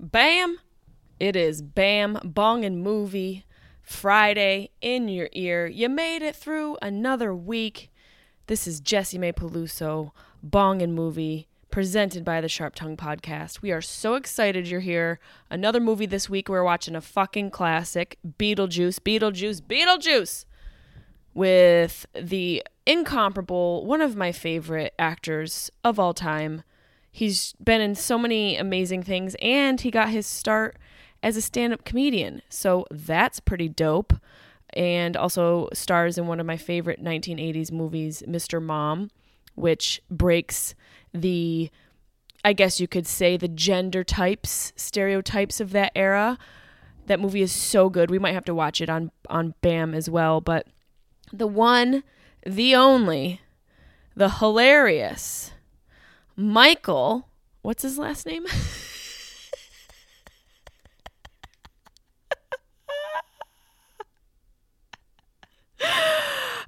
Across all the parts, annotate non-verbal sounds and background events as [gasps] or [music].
Bam! It is Bam Bong and Movie Friday in your ear. You made it through another week. This is Jessimae Peluso, Bong and Movie, presented by the Sharp Tongue Podcast. We are so excited you're here. Another movie this week. We're watching a fucking classic, Beetlejuice, Beetlejuice, Beetlejuice, with the incomparable, one of my favorite actors of all time, He's been in so many amazing things and he got his start as a stand up comedian. So that's pretty dope. And also stars in one of my favorite 1980s movies, Mr. Mom, which breaks the, I guess you could say, the gender types, stereotypes of that era. That movie is so good. We might have to watch it on, on BAM as well. But the one, the only, the hilarious, Michael, what's his last name? [laughs]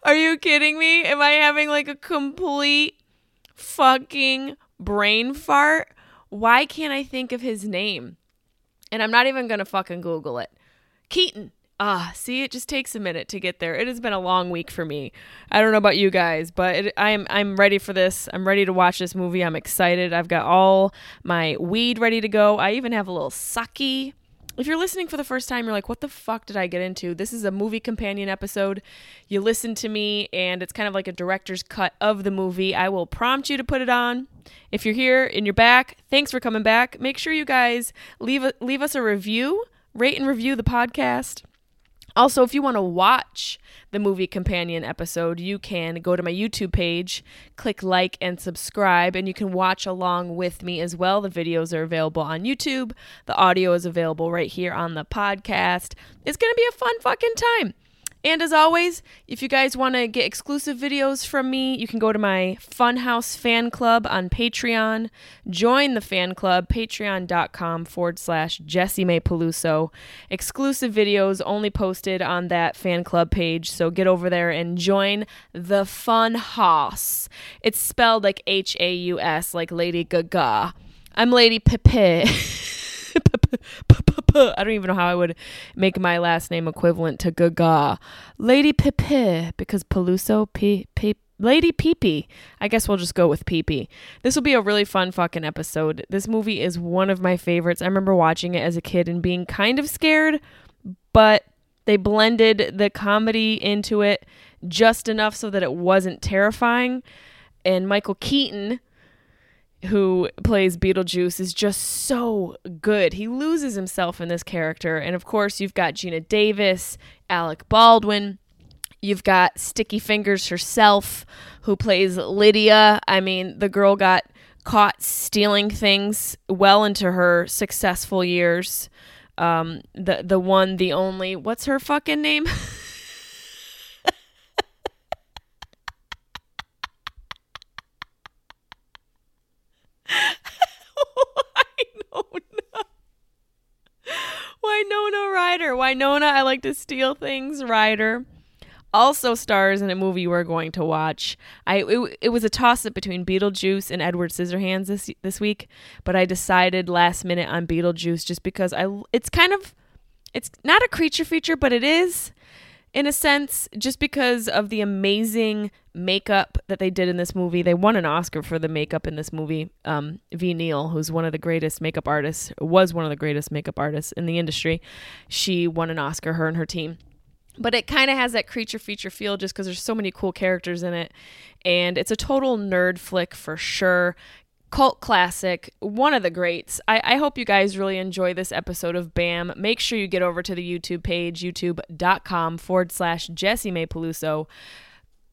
Are you kidding me? Am I having like a complete fucking brain fart? Why can't I think of his name? And I'm not even going to fucking Google it. Keaton. Ah, see, it just takes a minute to get there. It has been a long week for me. I don't know about you guys, but it, I'm I'm ready for this. I'm ready to watch this movie. I'm excited. I've got all my weed ready to go. I even have a little sake. If you're listening for the first time, you're like, "What the fuck did I get into?" This is a movie companion episode. You listen to me, and it's kind of like a director's cut of the movie. I will prompt you to put it on. If you're here and you're back, thanks for coming back. Make sure you guys leave a, leave us a review, rate and review the podcast also, if you want to watch the movie companion episode, you can go to my YouTube page, click like and subscribe, and you can watch along with me as well. The videos are available on YouTube, the audio is available right here on the podcast. It's going to be a fun fucking time. And as always, if you guys want to get exclusive videos from me, you can go to my Funhouse fan club on Patreon. Join the fan club, patreon.com forward slash Jessimae Peluso. Exclusive videos only posted on that fan club page. So get over there and join the Fun House. It's spelled like H A U S, like Lady Gaga. I'm Lady Pepe. [laughs] I don't even know how I would make my last name equivalent to Gaga. Lady Pepe, because Peluso, P, Lady Peepee. I guess we'll just go with Peepee. This will be a really fun fucking episode. This movie is one of my favorites. I remember watching it as a kid and being kind of scared, but they blended the comedy into it just enough so that it wasn't terrifying. And Michael Keaton, who plays Beetlejuice is just so good. He loses himself in this character. And of course, you've got Geena Davis, Alec Baldwin. You've got Sticky Fingers herself, who plays Lydia. I mean, the girl got caught stealing things well into her successful years. Um, the the one, the only. What's her fucking name? [laughs] Winona Ryder. Winona, I like to steal things. Ryder also stars in a movie we're going to watch. I it, it was a toss up between Beetlejuice and Edward Scissorhands this this week, but I decided last minute on Beetlejuice just because I it's kind of it's not a creature feature, but it is in a sense, just because of the amazing makeup that they did in this movie. They won an Oscar for the makeup in this movie. Um, Ve Neill, who's one of the greatest makeup artists, was one of the greatest makeup artists in the industry. She won an Oscar, her and her team. But it kind of has that creature feature feel just because there's so many cool characters in it. And it's a total nerd flick for sure cult classic, one of the greats. I, I, hope you guys really enjoy this episode of BAM. Make sure you get over to the YouTube page, youtube.com forward slash Jessimae Peluso.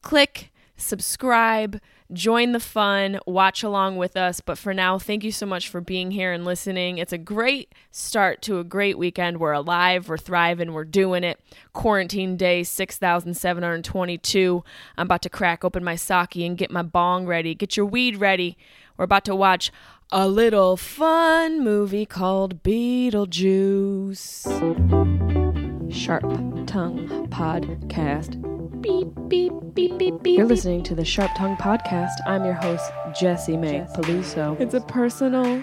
Click, subscribe, join the fun, watch along with us. But for now, thank you so much for being here and listening. It's a great start to a great weekend. We're alive, we're thriving, we're doing it. Quarantine day 6,722. I'm about to crack open my sake and get my bong ready. Get your weed ready. We're about to watch a little fun movie called Beetlejuice. Sharp Tongue Podcast. Beep, beep, beep, beep, beep. You're listening to the Sharp Tongue Podcast. I'm your host, Jessimae Peluso. It's a personal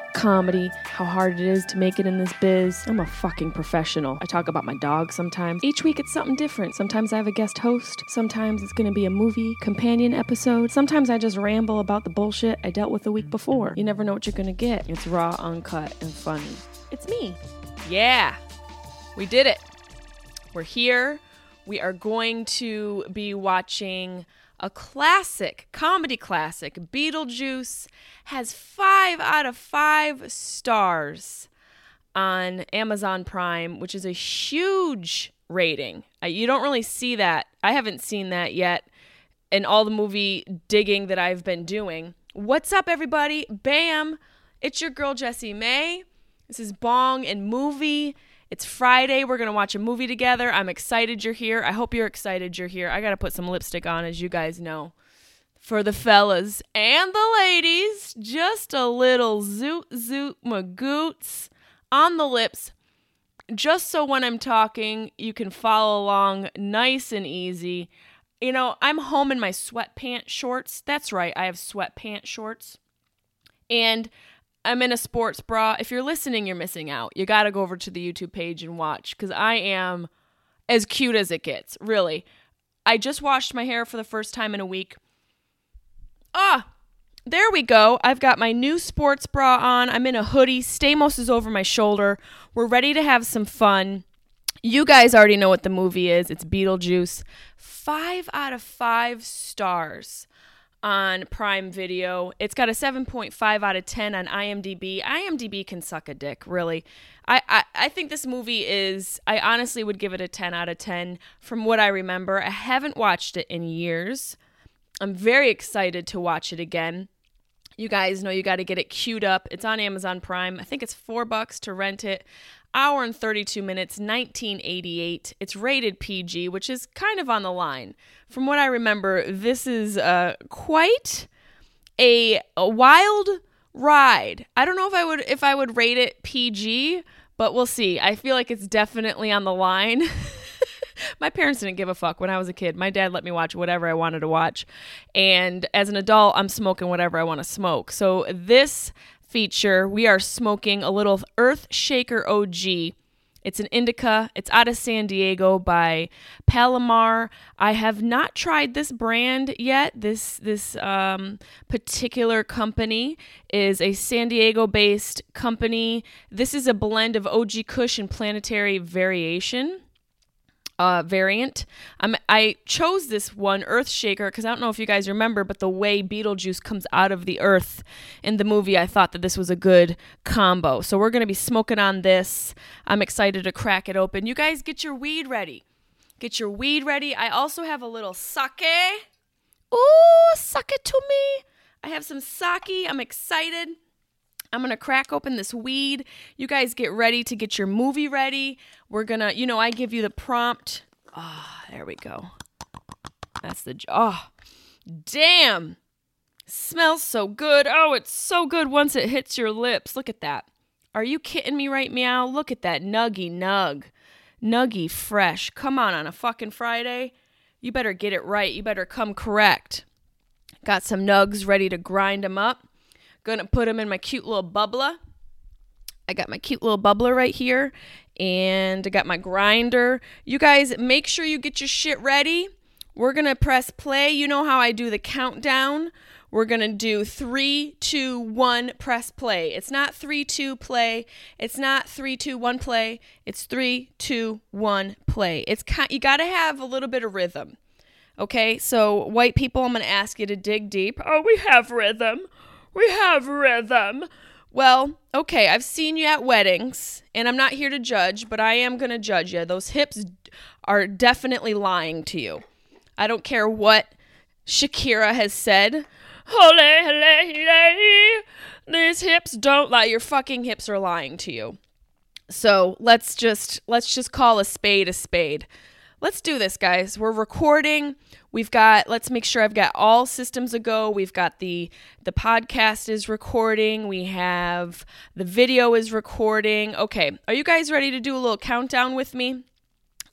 comedy, how hard it is to make it in this biz. I'm a fucking professional. I talk about my dog sometimes. Each week it's something different. Sometimes I have a guest host. Sometimes it's gonna be a movie companion episode. Sometimes I just ramble about the bullshit I dealt with the week before. You never know what you're gonna get. It's raw, uncut, and funny. It's me. Yeah, we did it. We're here. We are going to be watching a classic, comedy classic, Beetlejuice, has five out of five stars on Amazon Prime, which is a huge rating. You don't really see that. I haven't seen that yet in all the movie digging that I've been doing. What's up, everybody? Bam! It's your girl, Jessimae. This is Bong and Movie. It's Friday. We're going to watch a movie together. I'm excited you're here. I hope you're excited you're here. I got to put some lipstick on, as you guys know. For the fellas and the ladies, just a little zoot zoot magoots on the lips, just so when I'm talking, you can follow along nice and easy. You know, I'm home in my sweatpants shorts. That's right, I have sweatpants shorts. And I'm in a sports bra. If you're listening, you're missing out. You got to go over to the YouTube page and watch because I am as cute as it gets, really. I just washed my hair for the first time in a week. Ah, there we go. I've got my new sports bra on. I'm in a hoodie. Stamos is over my shoulder. We're ready to have some fun. You guys already know what the movie is. It's Beetlejuice. Five out of five stars on Prime Video. It's got a 7.5 out of 10 on IMDb. IMDb can suck a dick, really. I, I, I think this movie is, I honestly would give it a 10 out of 10 from what I remember. I haven't watched it in years. I'm very excited to watch it again. You guys know you got to get it queued up. It's on Amazon Prime. I think it's four bucks to rent it hour and 32 minutes, 1988. It's rated PG, which is kind of on the line. From what I remember, this is uh, quite a, a wild ride. I don't know if I would if I would rate it PG, but we'll see. I feel like it's definitely on the line. [laughs] my parents didn't give a fuck when I was a kid. My dad let me watch whatever I wanted to watch. And as an adult, I'm smoking whatever I want to smoke. So this feature, we are smoking a little Earth Shaker OG. It's an indica. It's out of San Diego by Palomar. I have not tried this brand yet. This this um, particular company is a San Diego-based company. This is a blend of OG Kush and Planetary Variation uh, variant. Um, I chose this one, Earth Shaker, because I don't know if you guys remember, but the way Beetlejuice comes out of the earth in the movie, I thought that this was a good combo. So we're going to be smoking on this. I'm excited to crack it open. You guys get your weed ready. Get your weed ready. I also have a little sake. Ooh, sake to me. I have some sake. I'm excited. I'm to crack open this weed. You guys get ready to get your movie ready. We're to, you know, I give you the prompt. Ah, oh, there we go. That's the, oh, damn. Smells so good. Oh, it's so good once it hits your lips. Look at that. Are you kidding me right meow? Look at that nuggy nug. Nuggy fresh. Come on, on a fucking Friday. You better get it right. You better come correct. Got some nugs ready to grind them up. Gonna put them in my cute little bubbler. I got my cute little bubbler right here and I got my grinder. You guys make sure you get your shit ready. We're to press play. You know how I do the countdown. We're to do three, two, one, press play. It's not three, two, play. It's not three, two, one, play. It's three, two, one, play. It's you got to have a little bit of rhythm. Okay, so white people, I'm to ask you to dig deep. Oh, we have rhythm. We have rhythm. Well, okay, I've seen you at weddings, and I'm not here to judge, but I am going to judge you. Those hips are definitely lying to you. I don't care what Shakira has said. Holy, holy, holy. These hips don't lie. Your fucking hips are lying to you. So let's just let's just call a spade a spade let's do this, guys. We're recording. We've got let's make sure I've got all systems a go. We've got the the podcast is recording. We have the video is recording. Okay. Are you guys ready to do a little countdown with me?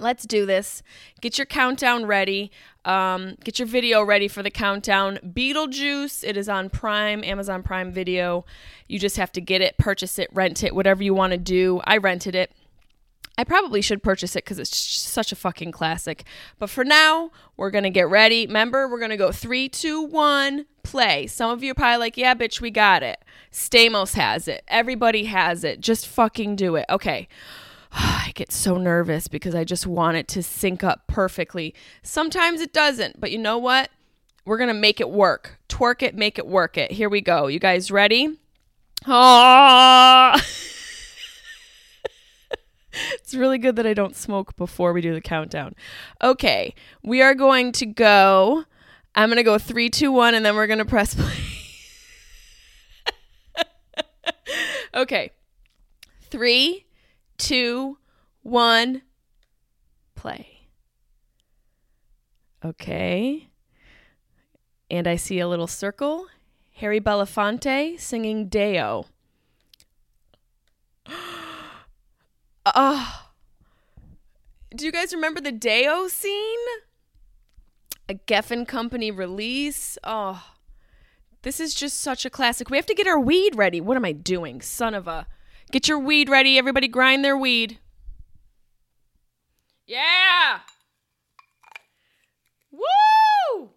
Let's do this. Get your countdown ready. Um, get your video ready for the countdown. Beetlejuice, it is on Prime, Amazon Prime Video. You just have to get it, purchase it, rent it, whatever you want to do. I rented it. I probably should purchase it because it's such a fucking classic. But for now, we're going to get ready. Remember, we're going to go three, two, one, play. Some of you are probably like, yeah, bitch, we got it. Stamos has it. Everybody has it. Just fucking do it. Okay. [sighs] I get so nervous because I just want it to sync up perfectly. Sometimes it doesn't, but you know what? We're going to make it work. Twerk it, make it work it. Here we go. You guys ready? Ah! [laughs] [laughs] it's really good that I don't smoke before we do the countdown. Okay, we are going to go. I'm going to go three, two, one, and then we're going to press play. [laughs] okay, three, two, one, play. Okay. And I see a little circle. Harry Belafonte singing Day-O. Oh. Do you guys remember the Day-O scene? A Geffen Company release. Oh. This is just such a classic. We have to get our weed ready. What am I doing? Son of a. Get your weed ready. Everybody grind their weed. Yeah. Woo!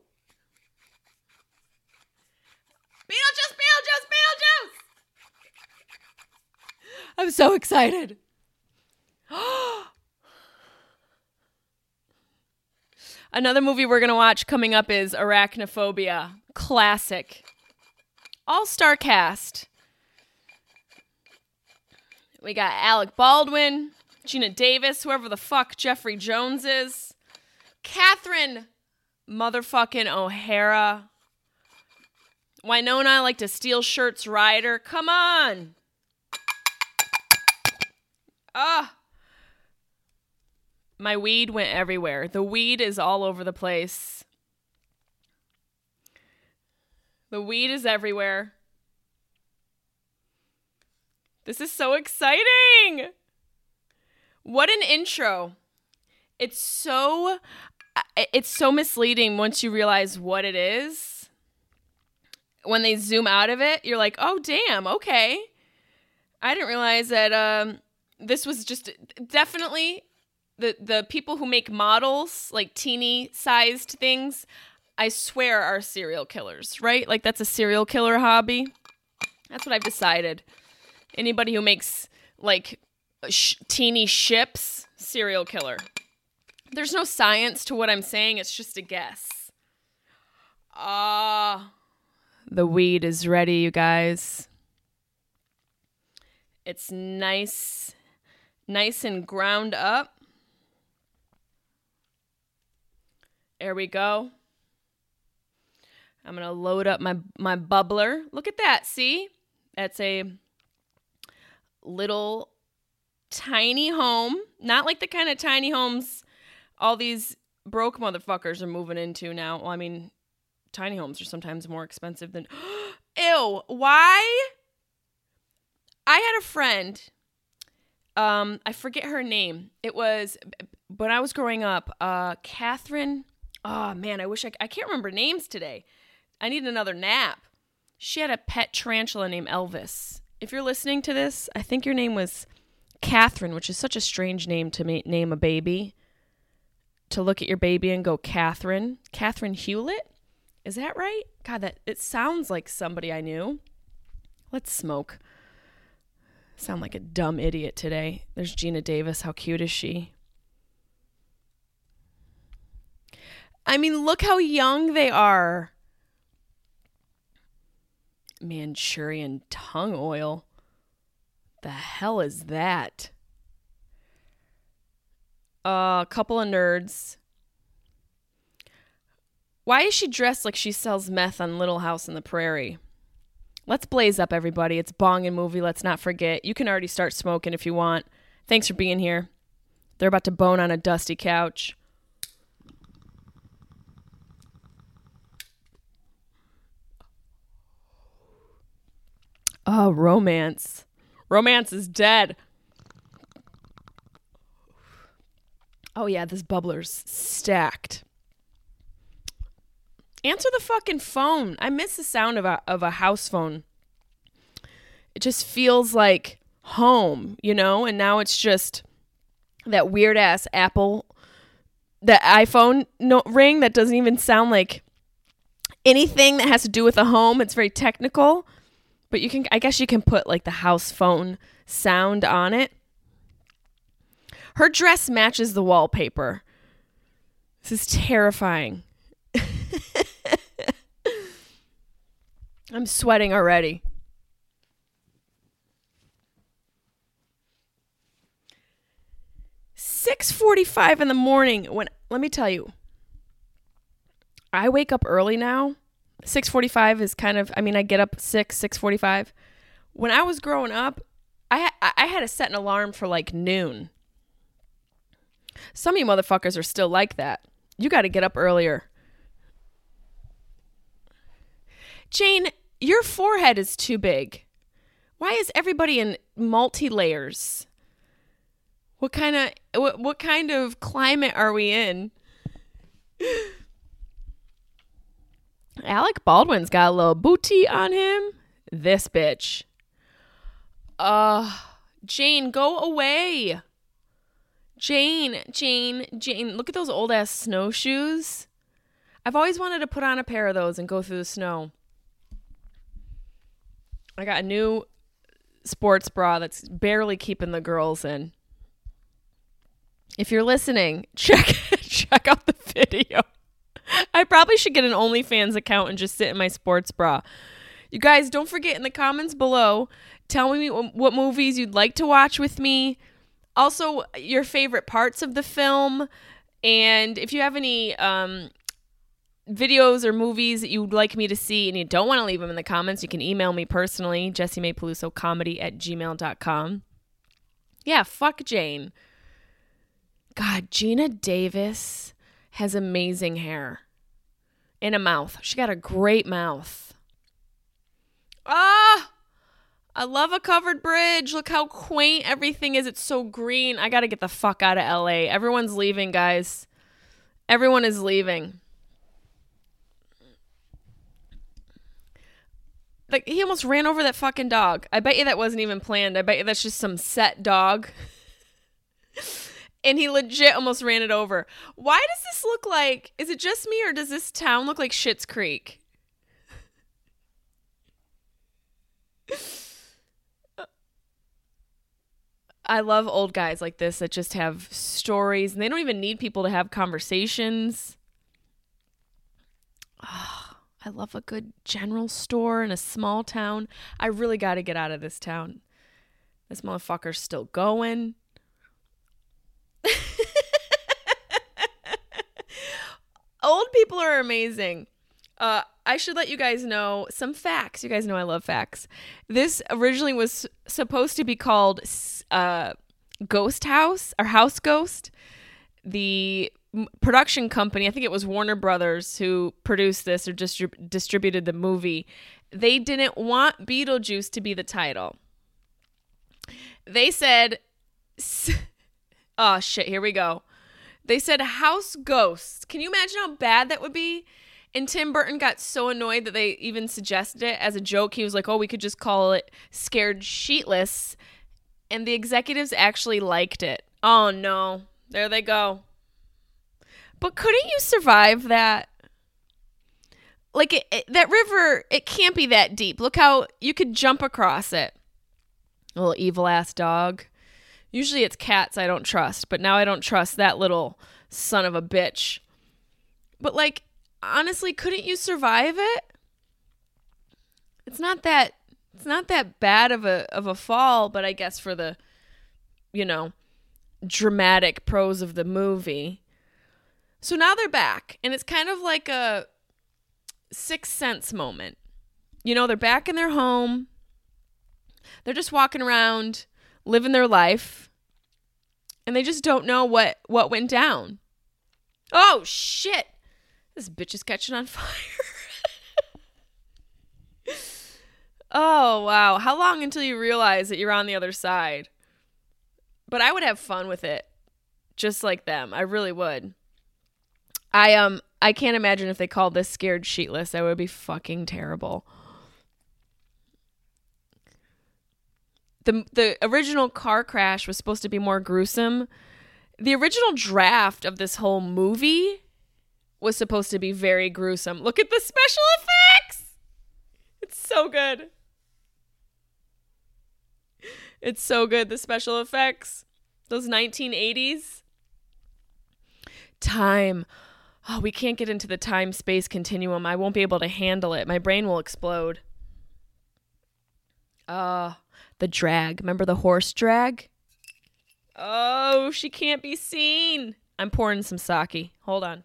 Beetlejuice, Beetlejuice, Beetlejuice! I'm so excited. [gasps] Another movie we're going to watch coming up is Arachnophobia. Classic. All star cast. We got Alec Baldwin, Geena Davis, whoever the fuck Jeffrey Jones is, Catherine motherfucking O'Hara, Winona like to steal shirts Ryder. Come on. Ah. My weed went everywhere. The weed is all over the place. The weed is everywhere. This is so exciting. What an intro. It's so it's so misleading once you realize what it is. When they zoom out of it, you're like, "Oh damn, okay." I didn't realize that um this was just definitely the the people who make models like teeny sized things i swear are serial killers right? Like that's a serial killer hobby. That's what i've decided. Anybody who makes like sh- teeny ships serial killer. There's no science to what i'm saying it's just a guess. Ah uh, the weed is ready you guys. It's nice nice and ground up There we go. I'm going to load up my my bubbler. Look at that. See? That's a little tiny home. Not like the kind of tiny homes all these broke motherfuckers are moving into now. Well, I mean, tiny homes are sometimes more expensive than [gasps] Ew, why? I had a friend um I forget her name. It was when I was growing up, uh Catherine Oh man, I wish I I can't remember names today. I need another nap. She had a pet tarantula named Elvis. If you're listening to this, I think your name was Catherine, which is such a strange name to ma- name a baby. to look at your baby and go, Catherine, Catherine Hewlett? Is that right? God, that it sounds like somebody I knew. Let's smoke. Sound like a dumb idiot today. There's Geena Davis. How cute is she? I mean, look how young they are. Manchurian tongue oil. The hell is that? A uh, couple of nerds. Why is she dressed like she sells meth on Little House on the Prairie? Let's blaze up, everybody. It's Bong and Movie. Let's not forget. You can already start smoking if you want. Thanks for being here. They're about to bone on a dusty couch. Oh, romance. Romance is dead. Oh, yeah, this bubbler's stacked. Answer the fucking phone. I miss the sound of a, of a house phone. It just feels like home, you know? And now it's just that weird ass Apple, that iPhone no- ring that doesn't even sound like anything that has to do with a home. It's very technical. But you can, I guess you can put like the house phone sound on it. Her dress matches the wallpaper. This is terrifying. [laughs] I'm sweating already. Six forty-five in the morning. When let me tell you, I wake up early now 6:45 is kind of I mean I get up 6 6:45. When I was growing up, I I had to set an alarm for like noon. Some of you motherfuckers are still like that. You got to get up earlier. Jane, your forehead is too big. Why is everybody in multi layers? What kind of what, what kind of climate are we in? [laughs] Alec Baldwin's got a little booty on him. This bitch. Uh, Jane, go away. Jane, Jane, Jane, look at those old ass snowshoes. I've always wanted to put on a pair of those and go through the snow. I got a new sports bra that's barely keeping the girls in. If you're listening, [laughs] check check out the video. [laughs] I probably should get an OnlyFans account and just sit in my sports bra. You guys, don't forget in the comments below, tell me what movies you'd like to watch with me. Also, your favorite parts of the film. And if you have any um, videos or movies that you would like me to see and you don't want to leave them in the comments, you can email me personally, comedy at gmail.com. Yeah, fuck Jane. God, Geena Davis has amazing hair and a mouth. She got a great mouth. Ah! I love a covered bridge. Look how quaint everything is. It's so green. I got to get the fuck out of LA. Everyone's leaving, guys. Everyone is leaving. Like he almost ran over that fucking dog. I bet you that wasn't even planned. I bet you that's just some set dog. [laughs] and he legit almost ran it over. Why does this look like? Is it just me or does this town look like Schitt's Creek? I love old guys like this that just have stories and they don't even need people to have conversations. Oh, I love a good general store in a small town. I really got to get out of this town. This motherfucker's still going. Old people are amazing. Uh, I should let you guys know some facts. You guys know I love facts. This originally was supposed to be called uh, Ghost House or House Ghost. The production company, I think it was Warner Brothers who produced this or distrib- distributed the movie, they didn't want Beetlejuice to be the title. They said, [laughs] oh shit, here we go. They said House Ghosts. Can you imagine how bad that would be? And Tim Burton got so annoyed that they even suggested it as a joke. He was like, oh, we could just call it Scared Sheetless. And the executives actually liked it. Oh no. There they go. But couldn't you survive that? Like it, it, that river, it can't be that deep. Look how you could jump across it. Little evil ass dog. Usually it's cats I don't trust, but now I don't trust that little son of a bitch. But like honestly, couldn't you survive it? It's not that it's not that bad of a of a fall, but I guess for the you know, dramatic prose of the movie. So now they're back, and it's kind of like a sixth sense moment. You know, they're back in their home. They're just walking around, living their life, and they just don't know what what went down. Oh shit! This bitch is catching on [laughs] fire. oh wow! How long until you realize that you're on the other side? But I would have fun with it, just like them. I really would. I um I can't imagine if they called this scared sheetless. That would be fucking terrible. The the original car crash was supposed to be more gruesome. The original draft of this whole movie was supposed to be very gruesome. Look at the special effects. It's so good. It's so good the special effects. Those 1980s. Time oh, we can't get into the time space continuum. I won't be able to handle it. My brain will explode. Uh, the drag. Remember the horse drag? Oh, she can't be seen. I'm pouring some sake. Hold on.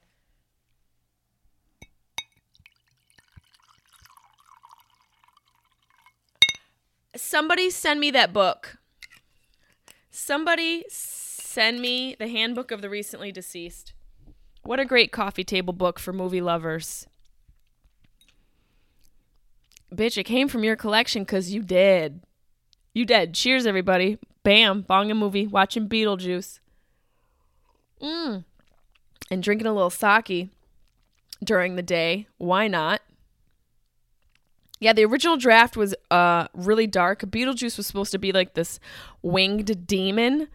Somebody send me that book. Somebody send me the handbook of the recently deceased. What a great coffee table book for movie lovers. Bitch, it came from your collection because you did. You did. Cheers, everybody. Bam. Bong a movie. Watching Beetlejuice. Mmm. And drinking a little sake during the day. Why not? Yeah, the original draft was uh really dark. Beetlejuice was supposed to be like this winged demon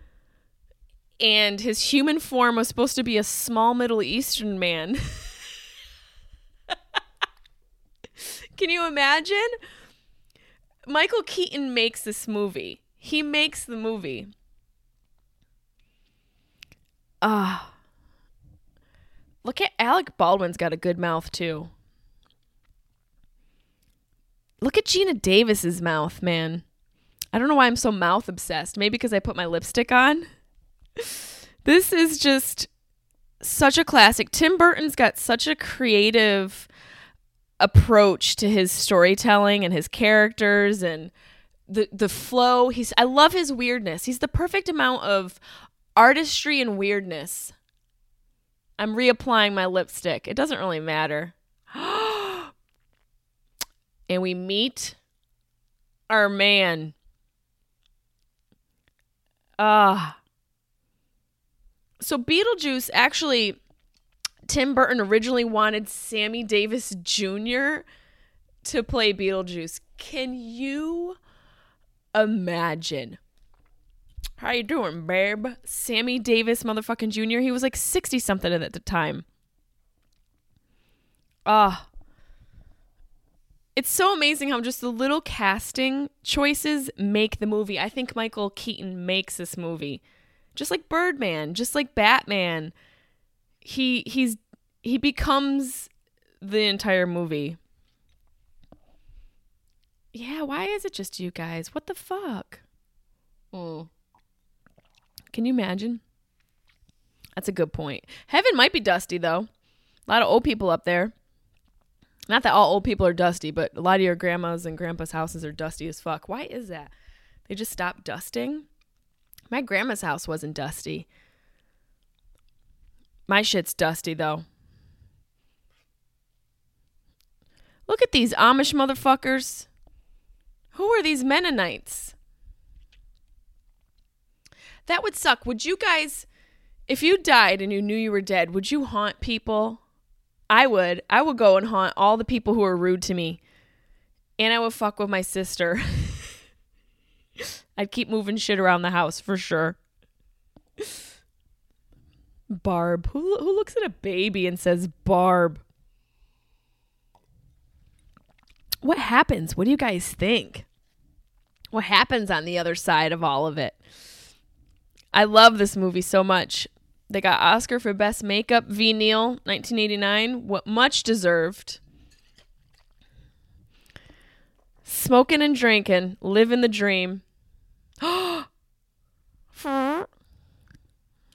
and his human form was supposed to be a small Middle Eastern man. [laughs] Can you imagine? Michael Keaton makes this movie. He makes the movie. Ah. Uh, look at Alec Baldwin's got a good mouth too. Look at Geena Davis's mouth, man. I don't know why I'm so mouth obsessed. Maybe because I put my lipstick on this is just such a classic. Tim Burton's got such a creative approach to his storytelling and his characters and the the flow. He's I love his weirdness. He's the perfect amount of artistry and weirdness. I'm reapplying my lipstick. It doesn't really matter. [gasps] and we meet our man. Ah. Uh, so Beetlejuice actually Tim Burton originally wanted Sammy Davis Jr. to play Beetlejuice. Can you imagine? How you doing, babe? Sammy Davis motherfucking Jr. He was like 60 something at the time. Ah. Uh, it's so amazing how just the little casting choices make the movie. I think Michael Keaton makes this movie just like Birdman, just like Batman. He he's he becomes the entire movie. Yeah, why is it just you guys? What the fuck? Oh. Can you imagine? That's a good point. Heaven might be dusty though. A lot of old people up there. Not that all old people are dusty, but a lot of your grandmas and grandpa's houses are dusty as fuck. Why is that? They just stopped dusting? My grandma's house wasn't dusty. My shit's dusty though. Look at these Amish motherfuckers. Who are these Mennonites? That would suck. Would you guys, if you died and you knew you were dead, would you haunt people? I would. I would go and haunt all the people who are rude to me. And I would fuck with my sister. [laughs] I'd keep moving shit around the house for sure. [laughs] Barb. Who who looks at a baby and says Barb? What happens? What do you guys think? What happens on the other side of all of it? I love this movie so much. They got Oscar for Best Makeup, Ve Neill, 1989. What much deserved. Smoking and drinking, living the dream. [gasps] there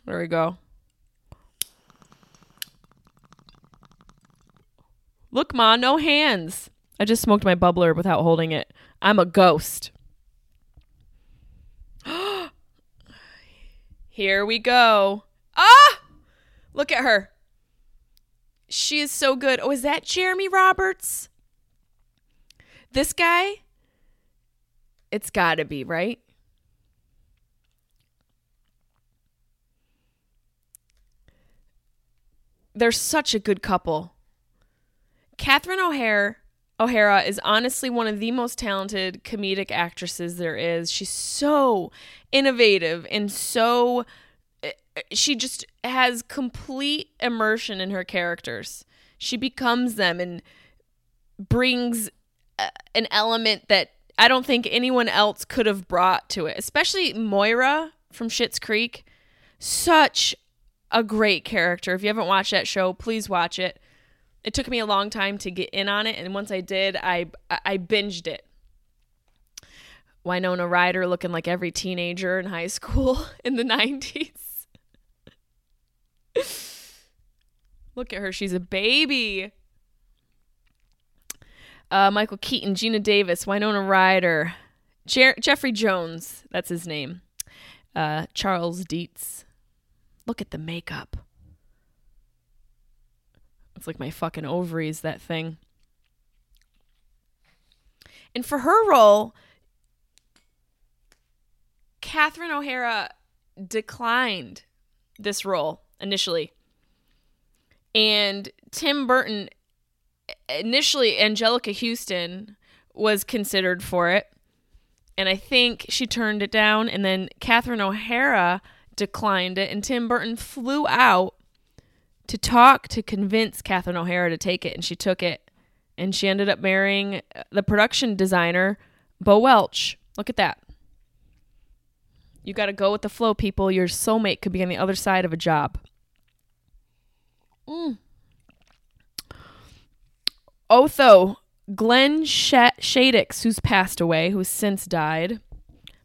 we go. Look, Ma, no hands. I just smoked my bubbler without holding it. I'm a ghost. [gasps] Here we go. Ah! Look at her. She is so good. Oh, is that Jeremy Roberts? This guy? It's got to be, right? They're such a good couple. Catherine O'Hara O'Hara is honestly one of the most talented comedic actresses there is. She's so innovative and so eh, she just has complete immersion in her characters. She becomes them and brings eh, an element that I don't think anyone else could have brought to it, especially Moira from Schitt's Creek. Such a great character. If you haven't watched that show, please watch it it took me a long time to get in on it and once i did i i binged it. Winona ryder looking like every teenager in high school [laughs] in the 90s look at her she's a baby. Uh, michael keaton Geena davis winona ryder Jer- jeffrey jones that's his name. Uh, charles Deetz. Look at the makeup it's like my fucking ovaries, that thing. And for her role, Catherine O'Hara declined this role initially. And Tim Burton, initially, Anjelica Huston was considered for it. And I think she turned it down. And then Catherine O'Hara declined it. And Tim Burton flew out to talk to convince Catherine O'Hara to take it, and she took it. And she ended up marrying the production designer, Bo Welch. Look at that. You got to go with the flow, people. Your soulmate could be on the other side of a job. Mm. Otho, Glenn Sh- Shadix, who's passed away, who's since died.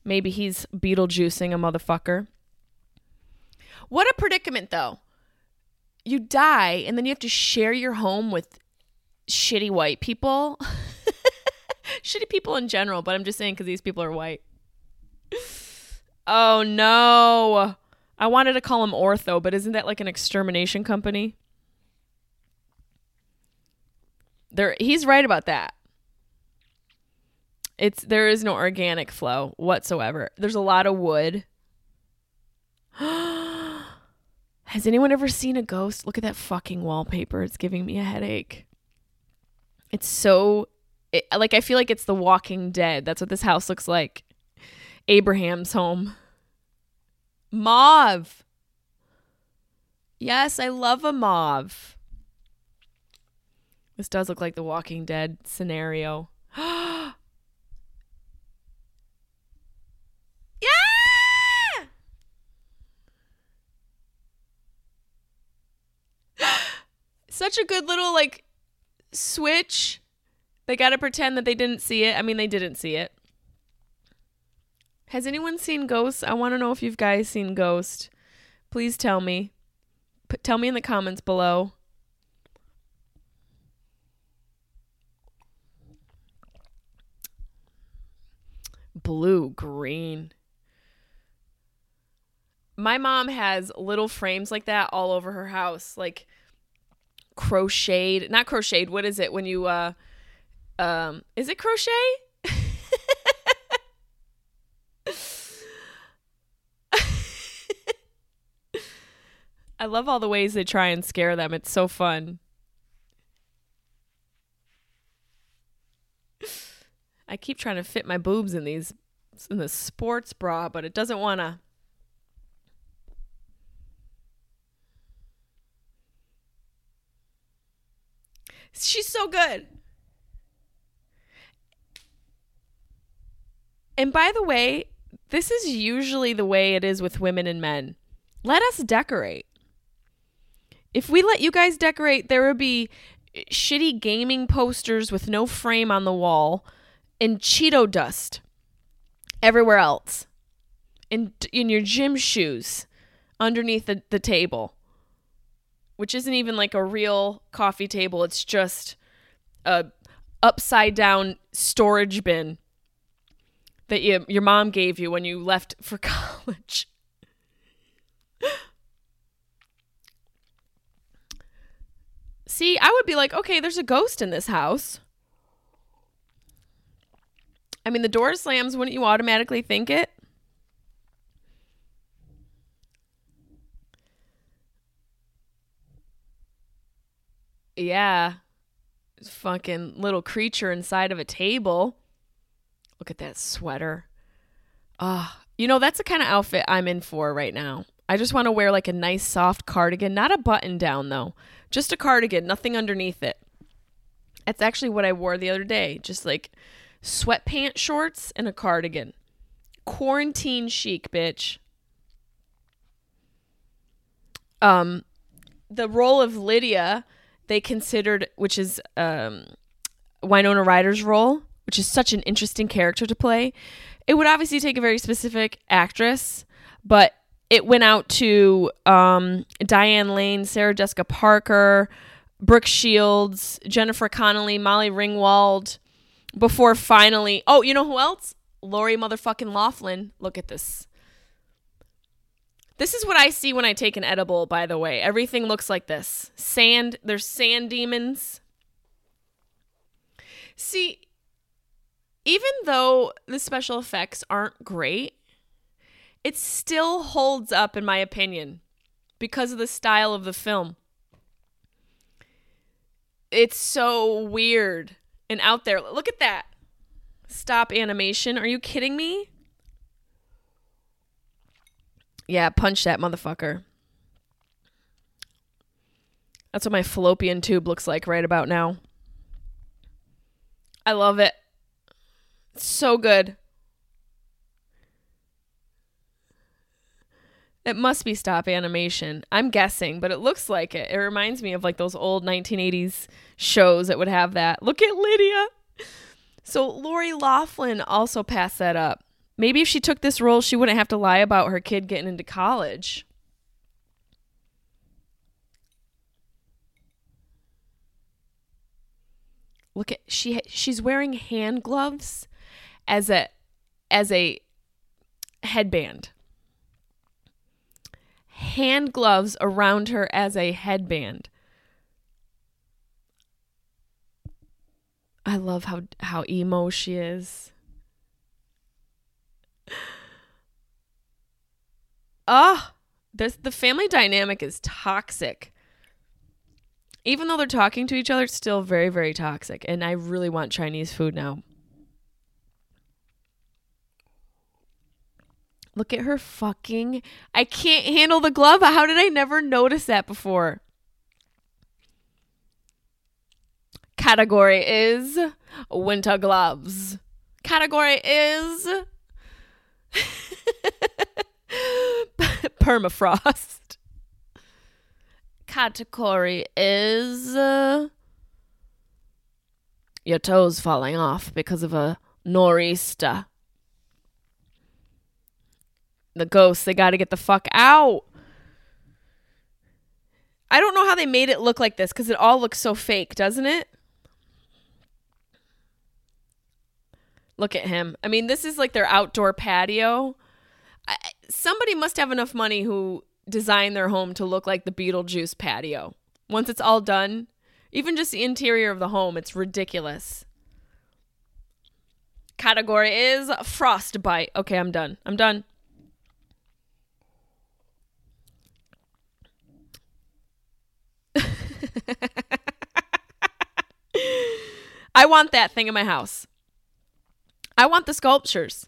Maybe he's Beetlejuicing a motherfucker. What a predicament, though you die and then you have to share your home with shitty white people. [laughs] shitty people in general, but I'm just saying because these people are white. oh no. I wanted to call him Ortho, but isn't that like an extermination company? There he's right about that. It's there is no organic flow whatsoever. There's a lot of wood. [gasps] Oh, Has anyone ever seen a ghost? Look at that fucking wallpaper. It's giving me a headache. It's so it, like I feel like it's The Walking Dead. That's what this house looks like. Abraham's home. Mauve. Yes, I love a mauve. This does look like the Walking Dead scenario. [gasps] [gasps] such a good little like switch. They got to pretend that they didn't see it. I mean, they didn't see it. Has anyone seen Ghost? I want to know if you guys seen Ghost. Please tell me. P- tell me in the comments below. Blue, green. My mom has little frames like that all over her house. Like crocheted, not crocheted. What is it when you uh um is it crochet? I love all the ways they try and scare them. It's so fun. I keep trying to fit my boobs in these in the sports bra, but it doesn't want to She's so good. And by the way, this is usually the way it is with women and men. Let us decorate. If we let you guys decorate, there would be shitty gaming posters with no frame on the wall and Cheeto dust everywhere else. In in your gym shoes underneath the, the table. Which isn't even like a real coffee table. It's just a upside down storage bin that you, your mom gave you when you left for [laughs] college. See, I would be like, okay, there's a ghost in this house. I mean, the door slams, wouldn't you automatically think it? Yeah. Fucking little creature inside of a table. Look at that sweater. Ah, oh, you know, that's the kind of outfit I'm in for right now. I just want to wear like a nice soft cardigan, not a button down though, just a cardigan, nothing underneath it. That's actually what I wore the other day, just like sweatpants shorts and a cardigan. Quarantine chic, bitch. Um the role of Lydia they considered which is um Winona Ryder's role which is such an interesting character to play. It would obviously take a very specific actress, but it went out to um, Diane Lane, Sarah Jessica Parker, Brooke Shields, Jennifer Connelly, Molly Ringwald, before finally. Oh, you know who else? Lori motherfucking Loughlin. Look at this. This is what I see when I take an edible, by the way. Everything looks like this. Sand, there's sand demons. See, even though the special effects aren't great, it still holds up, in my opinion, because of the style of the film. It's so weird and out there. Look at that. Stop animation. Are you kidding me? Yeah, punch that motherfucker. That's what my fallopian tube looks like right about now. I love it. So good. It must be stop animation. I'm guessing, but it looks like it. It reminds me of like those old 1980s shows that would have that. Look at Lydia. So Lori Loughlin also passed that up. Maybe if she took this role, she wouldn't have to lie about her kid getting into college. Look at she she's wearing hand gloves as a as a headband. Hand gloves around her as a headband. I love how how emo she is. Ah, oh, this the family dynamic is toxic. Even though they're talking to each other, it's still very, very toxic. And I really want Chinese food now. Look at her fucking. I can't handle the glove. How did I never notice that before? Category is winter gloves. Category is [laughs] permafrost. Category is uh, your toes falling off because of a nor'easter the ghosts. They got to get the fuck out. I don't know how they made it look like this because it all looks so fake, doesn't it? Look at him. I mean, this is like their outdoor patio. I, somebody must have enough money who designed their home to look like the Beetlejuice patio. Once it's all done, even just the interior of the home, it's ridiculous. Category is frostbite. Okay, I'm done. I'm done. [laughs] I want that thing in my house. I want the sculptures.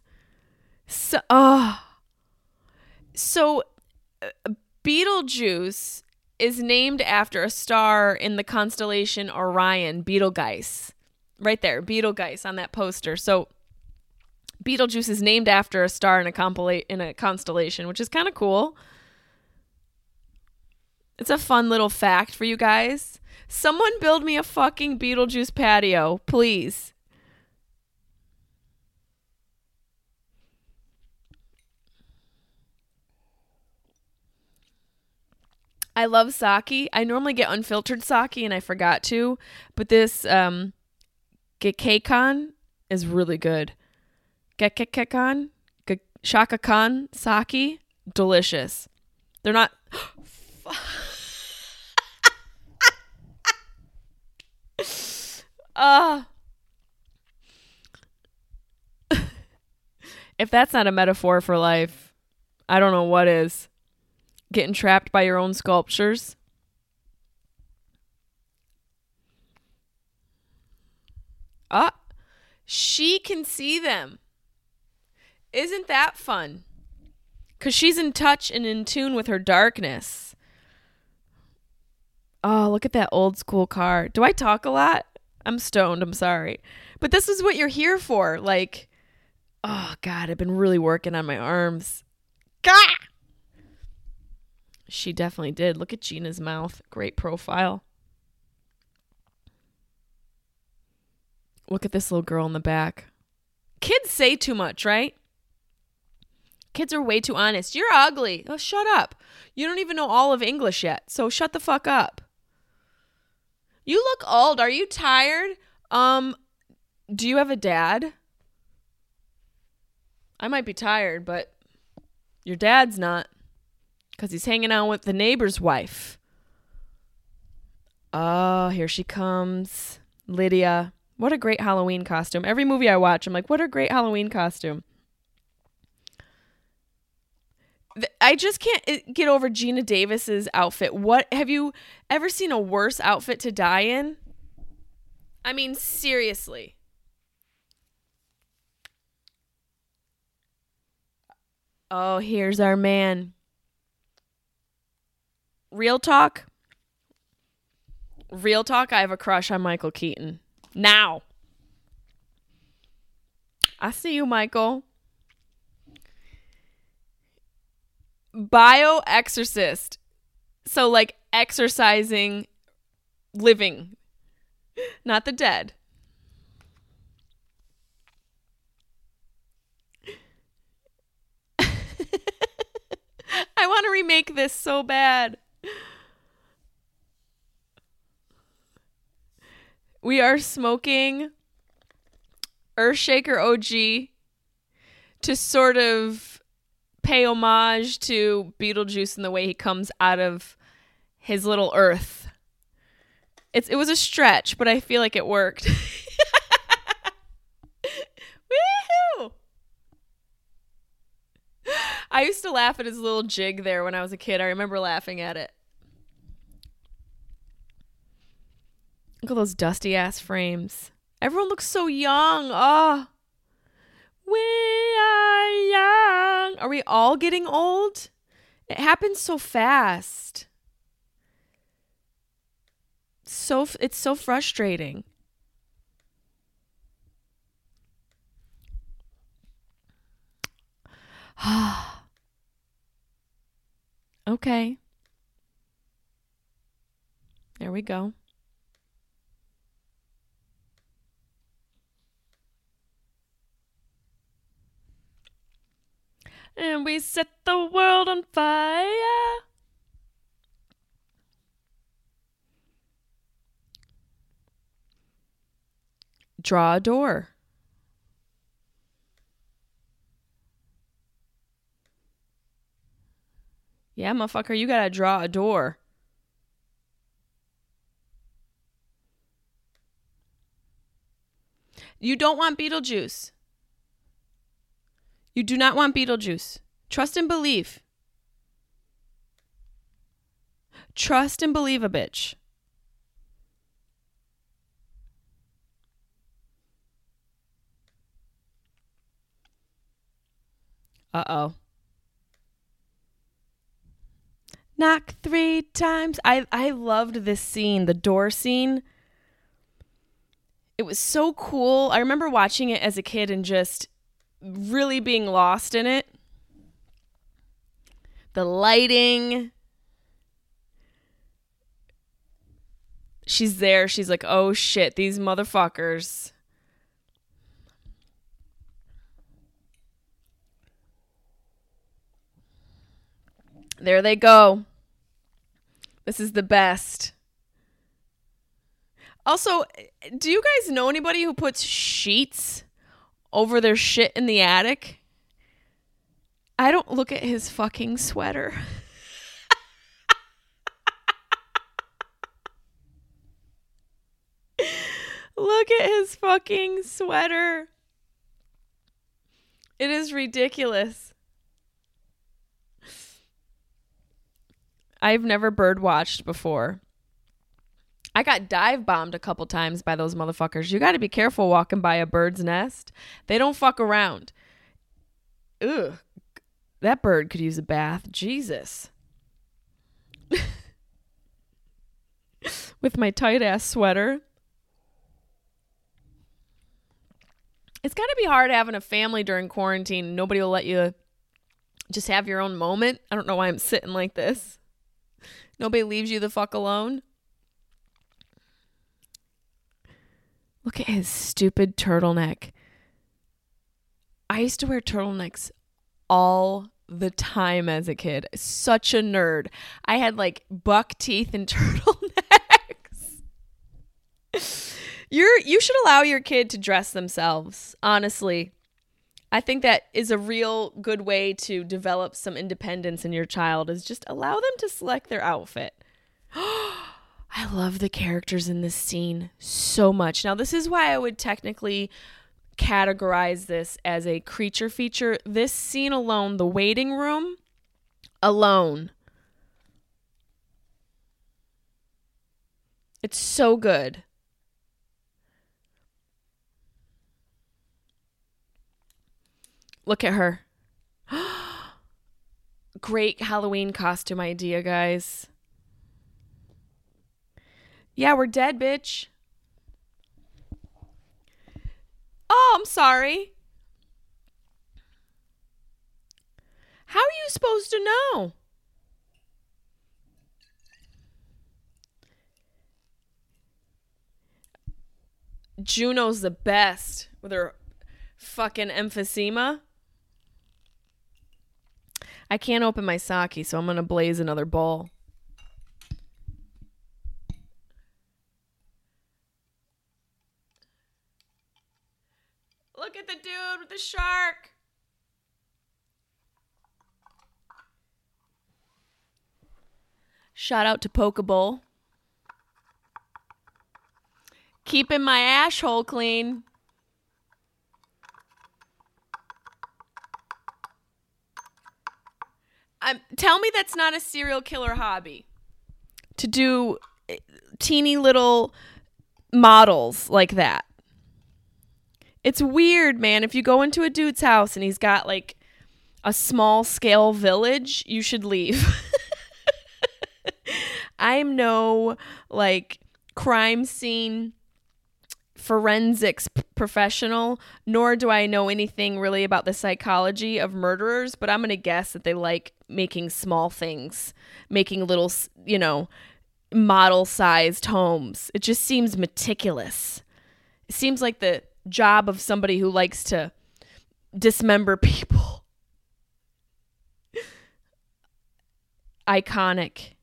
So, oh. so uh, Beetlejuice is named after a star in the constellation Orion, Betelgeuse. Right there, Betelgeuse on that poster. So Betelgeuse is named after a star in a compila- in a constellation, which is kind of cool. It's a fun little fact for you guys. Someone build me a fucking Beetlejuice patio, please. I love sake. I normally get unfiltered sake and I forgot to, but this um Gekkeikan is really good. Gekkeikan, Shaka Khan sake, delicious. They're not Uh [laughs] [laughs] if that's not a metaphor for life, I don't know what is. Getting trapped by your own sculptures. Ah, she can see them. Isn't that fun? Because she's in touch and in tune with her darkness. Oh, look at that old school car. Do I talk a lot? I'm stoned. I'm sorry. But this is what you're here for. Like, oh, God, I've been really working on my arms. Gah! She definitely did. Look at Geena's mouth. Great profile. Look at this little girl in the back. Kids say too much, right? Kids are way too honest. You're ugly. Oh, shut up. You don't even know all of English yet, so shut the fuck up. You look old. Are you tired? Um, do you have a dad? I might be tired, but your dad's not because he's hanging out with the neighbor's wife. Oh, here she comes. Lydia. What a great Halloween costume. Every movie I watch, I'm like, what a great Halloween costume. I just can't uh, get over Geena Davis's outfit. What have you ever seen a worse outfit to die in? I mean, seriously. Oh, here's our man. Real talk. Real talk, I have a crush on Michael Keaton. Now. I see you, Michael. bio exorcist. So like exercising living, not the dead. [laughs] I want to remake this so bad. We are smoking Earthshaker OG to sort of pay homage to Beetlejuice and the way he comes out of his little earth. It's it was a stretch, but I feel like it worked. [laughs] I used to laugh at his little jig there when I was a kid. I remember laughing at it. Look at those dusty ass frames. Everyone looks so young. Oh. We are young. Are we all getting old? It happens so fast. So it's so frustrating. [sighs] Ah. Okay. There we go. and we set the world on fire. Draw a door. Yeah, motherfucker, you gotta draw a door. You don't want Beetlejuice. You do not want Beetlejuice. Trust and believe. Trust and believe a bitch. Uh oh. Knock three times. I I loved this scene, the door scene. It was so cool. I remember watching it as a kid and just really being lost in it. The lighting. She's there. She's like, "Oh shit, these motherfuckers." There they go. This is the best. Also, do you guys know anybody who puts sheets over their shit in the attic? I don't look at his fucking sweater. [laughs] look at his fucking sweater. It is ridiculous. I've never bird watched before. I got dive bombed a couple times by those motherfuckers. You got to be careful walking by a bird's nest. They don't fuck around. Ugh. That bird could use a bath. Jesus. With my tight ass sweater. It's got to be hard having a family during quarantine. Nobody will let you just have your own moment. I don't know why I'm sitting like this. Nobody leaves you the fuck alone. Look at his stupid turtleneck. I used to wear turtlenecks all the time as a kid. Such a nerd. I had like buck teeth and [laughs] turtlenecks. You're you should allow your kid to dress themselves, honestly. I think that is a real good way to develop some independence in your child is just allow them to select their outfit. [gasps] I love the characters in this scene so much. Now, this is why I would technically categorize this as a creature feature. This scene alone, the waiting room alone, it's so good. Look at her. [gasps] Great Halloween costume idea, guys. Yeah, we're dead, bitch. Oh, I'm sorry. How are you supposed to know? Juno's the best with her fucking emphysema. I can't open my sake, so I'm to blaze another bowl. Look at the dude with the shark. Shout out to Pokeball. Keeping my asshole clean. Um, tell me that's not a serial killer hobby. To do eh, teeny little models like that. It's weird, man. If you go into a dude's house and he's got like a small scale village, you should leave. [laughs] I'm no like crime scene forensics p- professional, nor do I know anything really about the psychology of murderers, but I'm going to guess that they like making small things, making little, you know, model sized homes. It just seems meticulous. It seems like the job of somebody who likes to dismember [laughs] people. Iconic.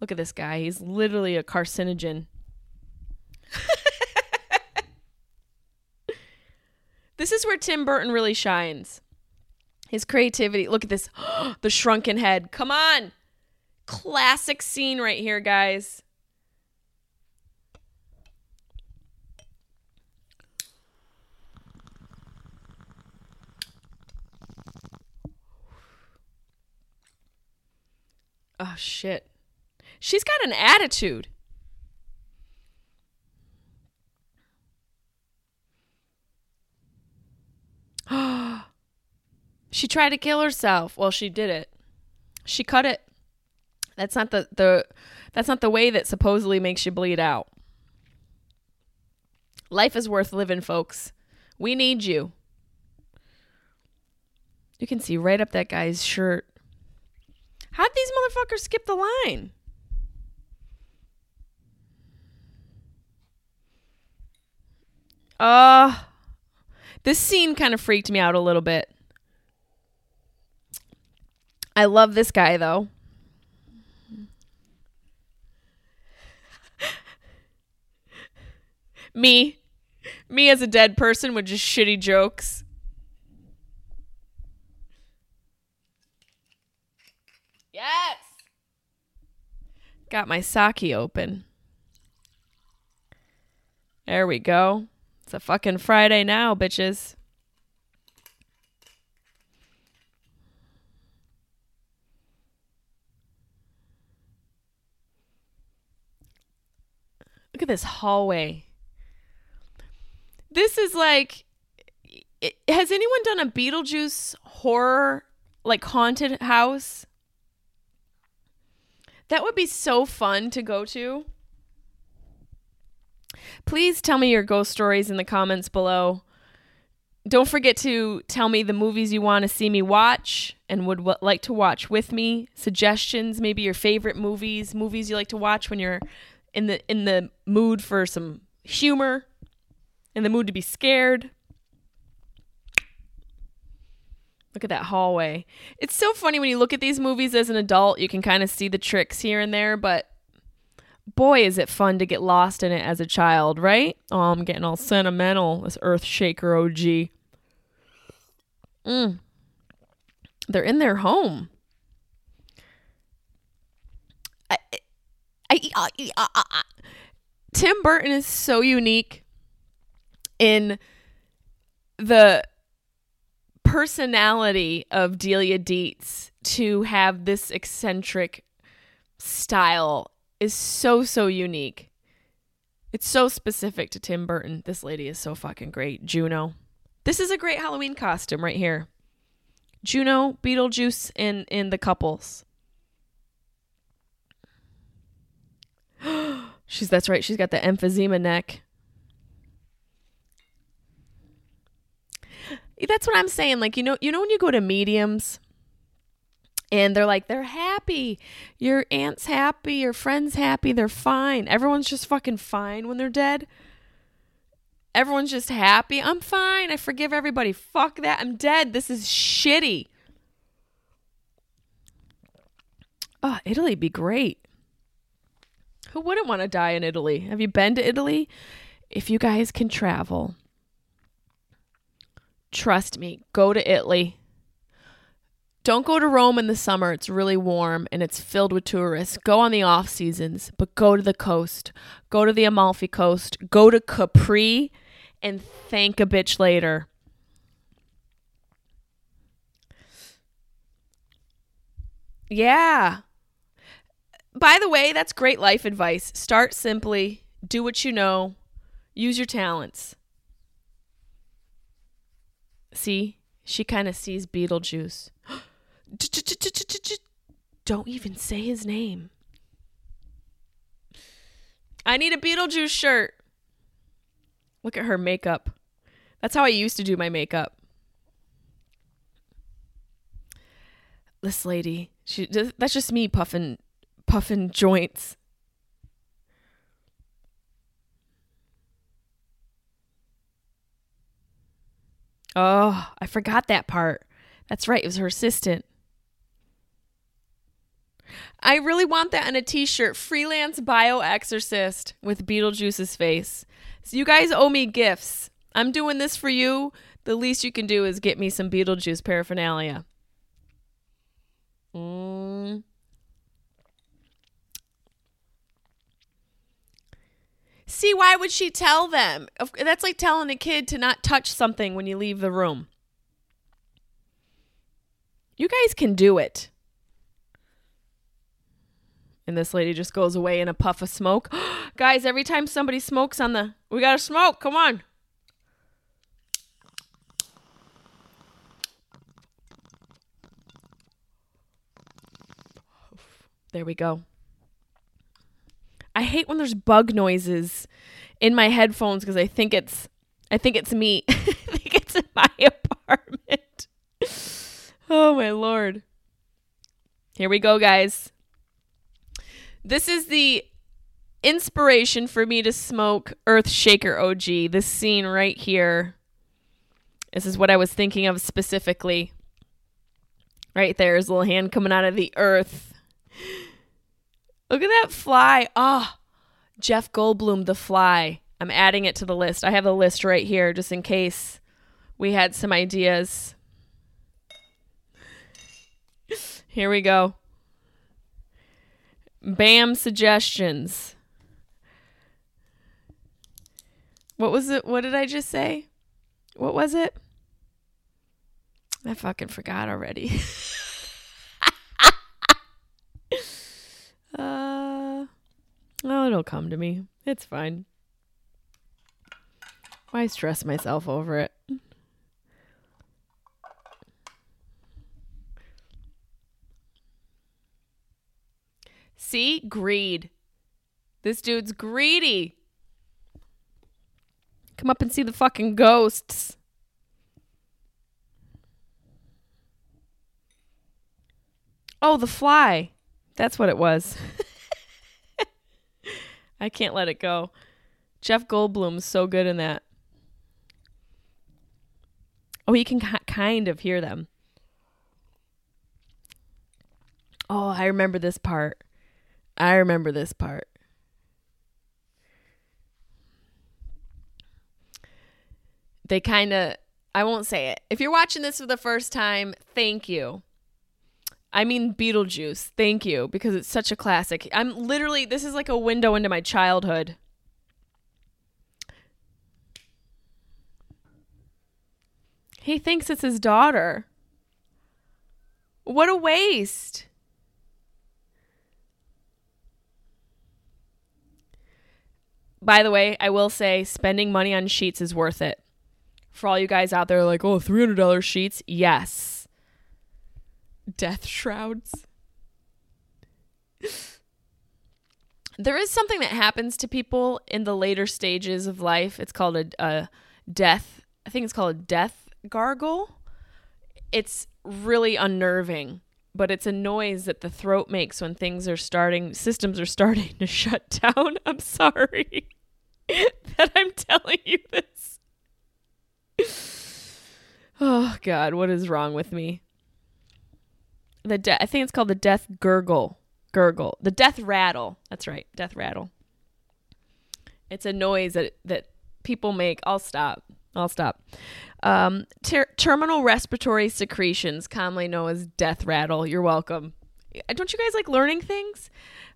Look at this guy. He's literally a carcinogen. [laughs] this is where Tim Burton really shines. His creativity. Look at this. [gasps] the shrunken head. Come on. Classic scene right here, guys. Oh shit. She's got an attitude. [gasps] she tried to kill herself. Well, she did it. She cut it. That's not the the that's not the way that supposedly makes you bleed out. Life is worth living, folks. We need you. You can see right up that guy's shirt. How'd these motherfuckers skip the line? Uh this scene kind of freaked me out a little bit. I love this guy though. [laughs] me. Me as a dead person with just shitty jokes. Yes. Got my sake open. There we go. It's a fucking Friday now, bitches. Look at this hallway. This is like has anyone done a Beetlejuice horror like haunted house? That would be so fun to go to. Please tell me your ghost stories in the comments below. Don't forget to tell me the movies you want to see me watch and would w- like to watch with me. Suggestions, maybe your favorite movies, movies you like to watch when you're in the in the mood for some humor, in the mood to be scared. Look at that hallway. It's so funny when you look at these movies as an adult, you can kind of see the tricks here and there, but boy, is it fun to get lost in it as a child, right? Oh, I'm getting all sentimental. This Earth Shaker OG. Mm. They're in their home. I, I, I, Tim Burton is so unique in the personality of Delia Deetz to have this eccentric style is so so unique. It's so specific to Tim Burton. This lady is so fucking great. Juno. This is a great Halloween costume right here. Juno, Beetlejuice, and in the couples. [gasps] She's that's right. She's got the emphysema neck. That's what I'm saying. Like you know, you know when you go to mediums and they're like they're happy. Your aunt's happy. Your friend's happy. They're fine. Everyone's just fucking fine when they're dead. Everyone's just happy. I'm fine. I forgive everybody. Fuck that. I'm dead. This is shitty. Ah, oh italy'd be great. Who wouldn't want to die in italy? Have you been to italy? If you guys can travel trust me go to italy don't go to Rome in the summer. It's really warm and it's filled with tourists. Go on the off seasons, but go to the coast. Go to the Amalfi Coast. Go to Capri and thank a bitch later. Yeah. By the way, that's great life advice. Start simply, do what you know, use your talents. See, she kind of sees Beetlejuice. [gasps] [gasps] Don't even say his name. I need a Beetlejuice shirt. Look at her makeup. That's how I used to do my makeup. This lady, she that's just me puffing puffing joints. Oh, I forgot that part. That's right, it was her assistant. I really want that on a t shirt. Freelance bio exorcist with Beetlejuice's face. So you guys owe me gifts. I'm doing this for you. The least you can do is get me some Beetlejuice paraphernalia. Mm. See, why would she tell them? That's like telling a kid to not touch something when you leave the room. You guys can do it. And this lady just goes away in a puff of smoke. [gasps] Guys, every time somebody smokes on the. We got to smoke. Come on. There we go. I hate when there's bug noises in my headphones because I think it's I think it's me. [laughs] I think it's in my [laughs] apartment. oh my lord. Here we go, guys. This is the inspiration for me to smoke Earthshaker OG. This scene right here. This is what I was thinking of specifically. Right there, his little hand coming out of the earth. Look at that fly. Ah, oh, Jeff Goldblum, the fly. I'm adding it to the list. I have the list right here just in case we had some ideas. Here we go. Bam suggestions. What was it? What did I just say? What was it? I fucking forgot already. [laughs] uh, oh, it'll come to me. It's fine. Why stress myself over it? See? Greed. This dude's greedy. Come up and see the fucking ghosts. Oh, the fly. That's what it was. [laughs] I can't let it go. Jeff Goldblum's so good in that. Oh, you can kind of hear them. Oh, I remember this part. I remember this part. They kind of, I won't say it. If you're watching this for the first time, thank you. I mean Beetlejuice. Thank you because it's such a classic. I'm literally this is like a window into my childhood. He thinks it's his daughter. What a waste. By the way, I will say spending money on sheets is worth it. For all you guys out there like, "Oh, $300 sheets." Yes death shrouds. there is something that happens to people in the later stages of life. It's called a, a death. I think it's called a death gargle. It's really unnerving, but it's a noise that the throat makes when things are starting, systems are starting to [laughs] shut down. I'm sorry [laughs] that I'm telling you this. Oh, God, what is wrong with me? the de- I think it's called the death gurgle. Gurgle. The death rattle. That's right. Death rattle. It's a noise that that people make. I'll stop. I'll stop. Um, ter- terminal respiratory secretions, commonly known as death rattle. You're welcome. Don't you guys like learning things?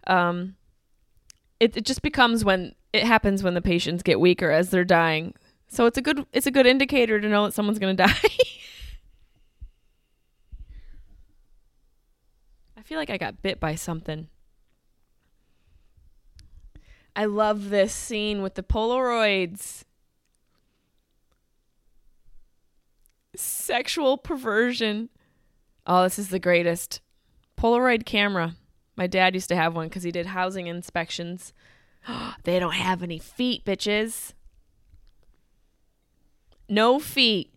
Um, it, it just becomes when it happens when the patients get weaker as they're dying. So it's a good it's a good indicator to know that someone's going [laughs] to die. I feel like I got bit by something. I love this scene with the Polaroids. Sexual perversion. Oh, this is the greatest. Polaroid camera. My dad used to have one because he did housing inspections. [gasps] they don't have any feet, bitches. No feet.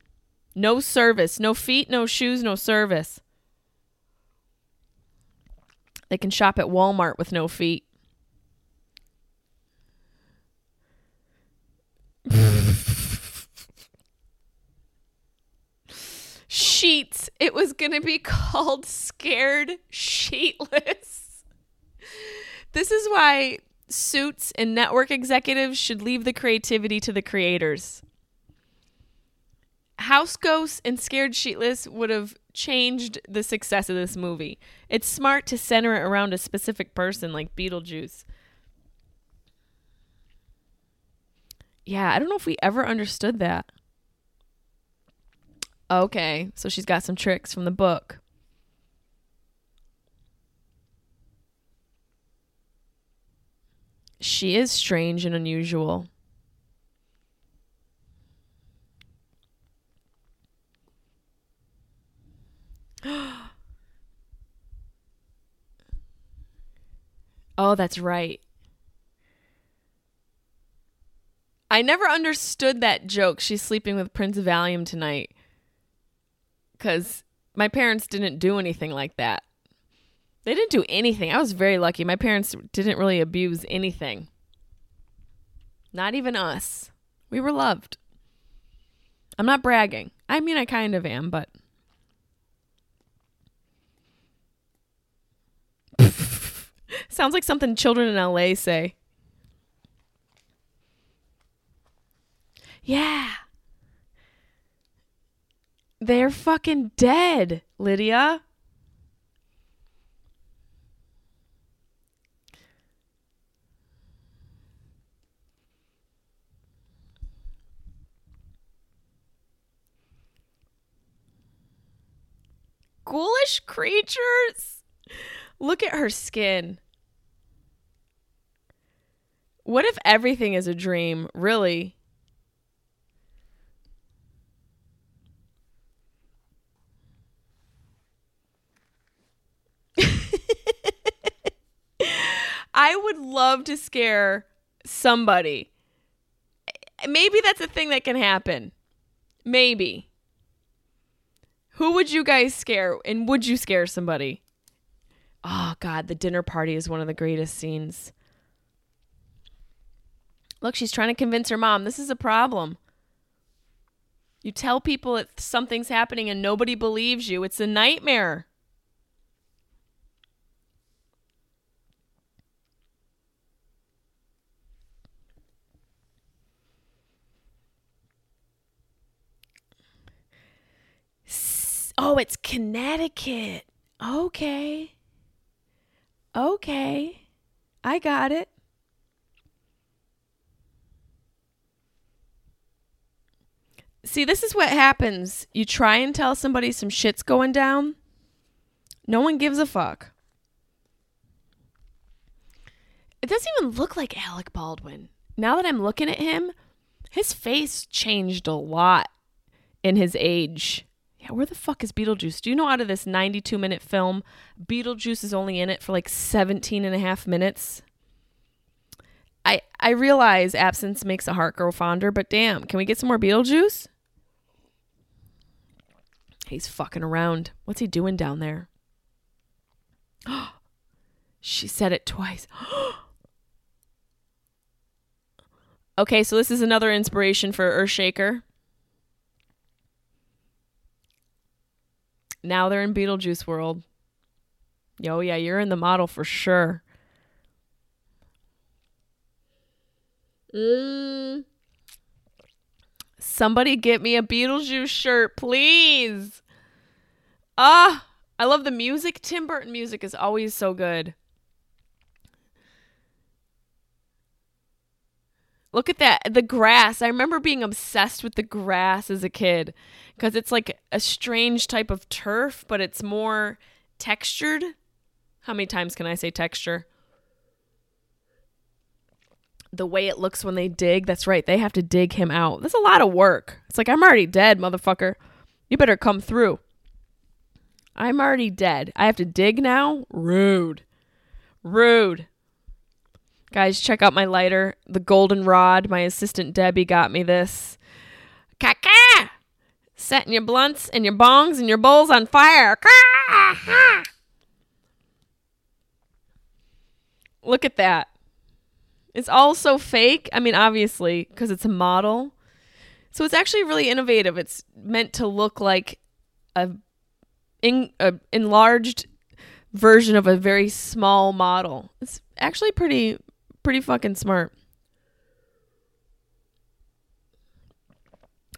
No service. No feet, no shoes, no service. They can shop at Walmart with no feet. Sheets. It was going to be [laughs] called Scared Sheetless. This is why suits and network executives should leave the creativity to the creators. House Ghosts and Scared Sheetless would have changed the success of this movie. It's smart to center it around a specific person like Beetlejuice. Yeah, I don't know if we ever understood that. Okay, so she's got some tricks from the book. She is strange and unusual. [gasps] Oh, that's right. I never understood that joke. She's sleeping with Prince Valium tonight. Because my parents didn't do anything like that. They didn't do anything. I was very lucky. My parents didn't really abuse anything. Not even us. We were loved. I'm not bragging. I mean, I kind of am, but. [laughs] Sounds like something children in LA say. Yeah. They're fucking dead, Lydia. Ghoulish creatures. Look at her skin. What if everything is a dream, really? I would love to scare somebody. Maybe that's a thing that can happen. Maybe. Who would you guys scare? And would you scare somebody? Oh, God, the dinner party is one of the greatest scenes. Look, she's trying to convince her mom this is a problem. You tell people that something's happening and nobody believes you. It's a nightmare. Oh, it's Connecticut. Okay. Okay. I got it. See, this is what happens. You try and tell somebody some shit's going down. No one gives a fuck. It doesn't even look like Alec Baldwin. Now that I'm looking at him, his face changed a lot in his age. Yeah, where the fuck is Beetlejuice? Do you know out of this 92 minute film, Beetlejuice is only in it for like 17 and a half minutes? I I realize absence makes a heart grow fonder, but damn, can we get some more Beetlejuice? He's fucking around. What's he doing down there? [gasps] she said it twice. [gasps] okay, so this is another inspiration for Earthshaker. Now they're in Beetlejuice world. Oh yeah, you're in the model for sure. Mm. Somebody get me a Beetlejuice shirt, please. Ah, I love the music. Tim Burton music is always so good. Look at that. The grass. I remember being obsessed with the grass as a kid because it's like a strange type of turf, but it's more textured. How many times can I say texture? The way it looks when they dig. That's right. They have to dig him out. That's a lot of work. It's like, I'm already dead, motherfucker. You better come through. I'm already dead. I have to dig now? Rude. Rude. Guys, check out my lighter, the golden rod. My assistant Debbie got me this. Caca! Setting your blunts and your bongs and your bowls on fire. Look at that. It's all so fake. I mean, obviously, because it's a model. So it's actually really innovative. It's meant to look like a, in, a enlarged version of a very small model. It's actually pretty pretty fucking smart.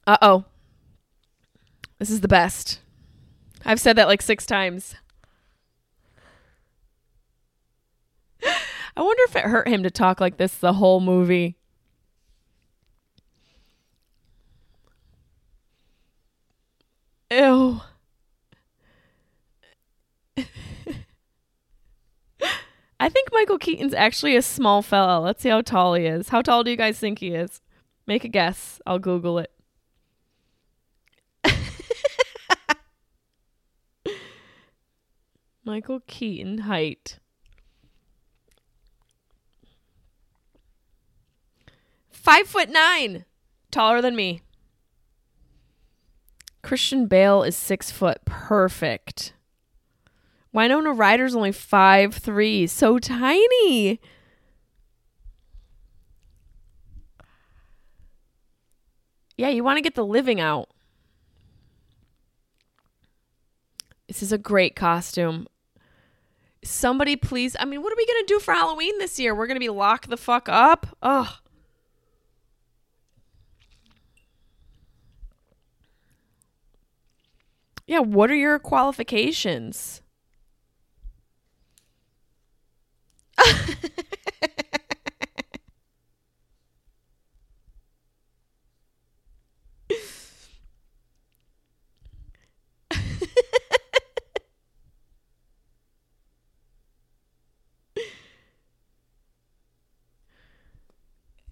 Uh oh. This is the best. I've said that like six times. [laughs] I wonder if it hurt him to talk like this the whole movie. Ew. I think Michael Keaton's actually a small fella. Let's see how tall he is. How tall do you guys think he is? Make a guess. I'll Google it. [laughs] Michael Keaton height. Five foot nine. Taller than me. Christian Bale is six foot. Perfect. Winona Ryder's only five three. So tiny. Yeah, you want to get the living out. This is a great costume. Somebody please. I mean, what are we going to do for Halloween this year? We're going to be locked the fuck up? Ugh. Yeah, what are your qualifications?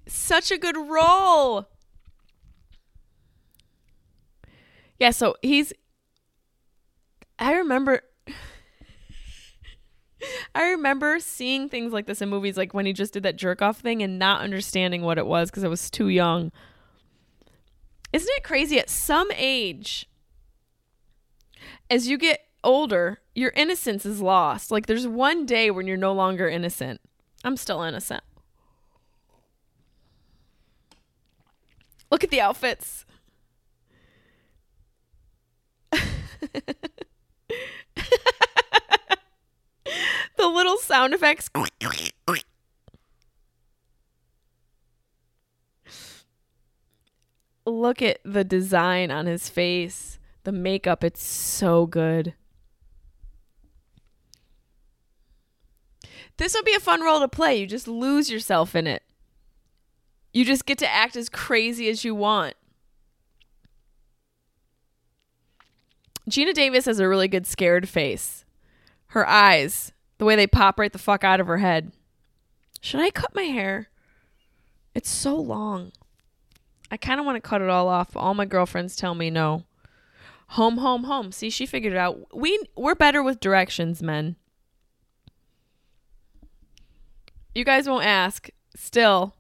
Such a good role. Yeah, so he's I remember I remember seeing things like this in movies, like when he just did that jerk off thing and not understanding what it was because I was too young. Isn't it crazy? At some age, as you get older, your innocence is lost. Like there's one day when you're no longer innocent. I'm still innocent. Look at the outfits. [laughs] the little sound effects. Look at the design on his face. The makeup, it's so good. This would be a fun role to play. You just lose yourself in it. You just get to act as crazy as you want. Geena Davis has a really good scared face. Her eyes, the way they pop right the fuck out of her head. Should I cut my hair? It's so long. I kind of want to cut it all off, but all my girlfriends tell me no. Home, home, home. See, she figured it out. We we're better with directions, men. You guys won't ask. Still.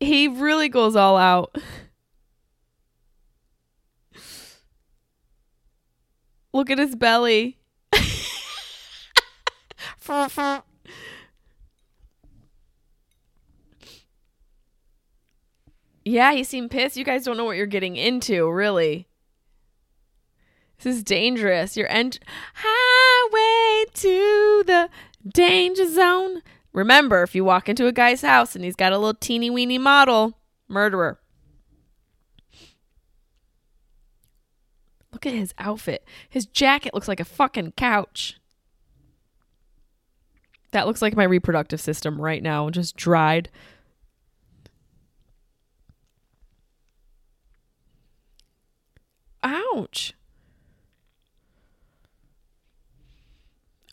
He really goes all out. Look at his belly. yeah, he seemed pissed. You guys don't know what you're getting into, really. This is dangerous. You're ent- highway to the danger zone. Remember, if you walk into a guy's house and he's got a little teeny weeny model, murderer. Look at his outfit. His jacket looks like a fucking couch. That looks like my reproductive system right now, just dried. Ouch.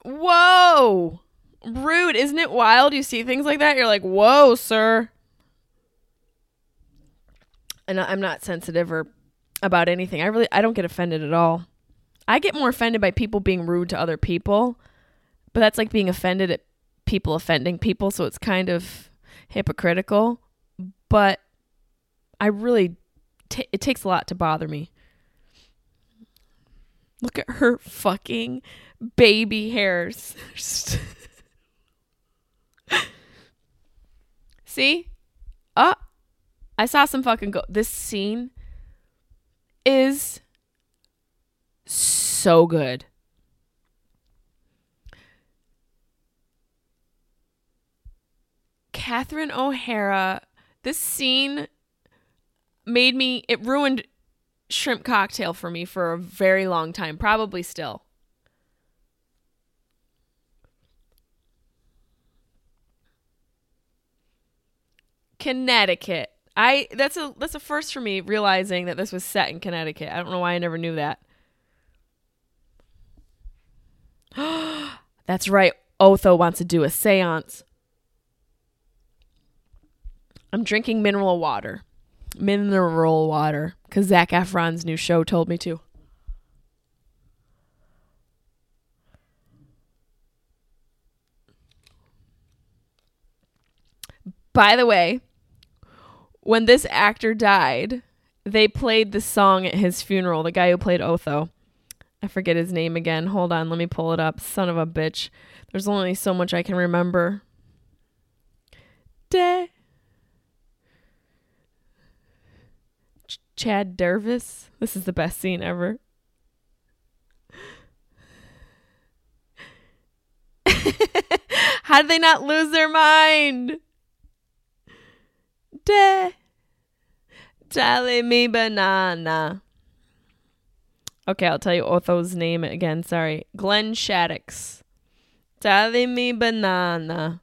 Whoa. Rude. Isn't it wild? You see things like that, you're like, whoa, sir. And I'm not sensitive or about anything. I really I don't get offended at all. I get more offended by people being rude to other people, but that's like being offended at people offending people, so it's kind of hypocritical. But I really t- it takes a lot to bother me. Look at her fucking baby hairs. [laughs] See? Oh, I saw some fucking go. This scene is so good. Catherine O'Hara, this scene made me, it ruined shrimp cocktail for me for a very long time, probably still. Connecticut. I that's a that's a first for me realizing that this was set in Connecticut. I don't know why I never knew that. [gasps] that's right. Otho wants to do a séance. I'm drinking mineral water. Mineral water cuz Zac Efron's new show told me to. By the way, when this actor died, they played the song at his funeral. The guy who played Otho. I forget his name again. Hold on, let me pull it up. Son of a bitch. There's only so much I can remember. De Ch- Chad Dervis. This is the best scene ever. [laughs] How did they not lose their mind? Telling me banana. Okay, I'll tell you Otho's name again. Sorry. Glenn Shadix. Telling me banana.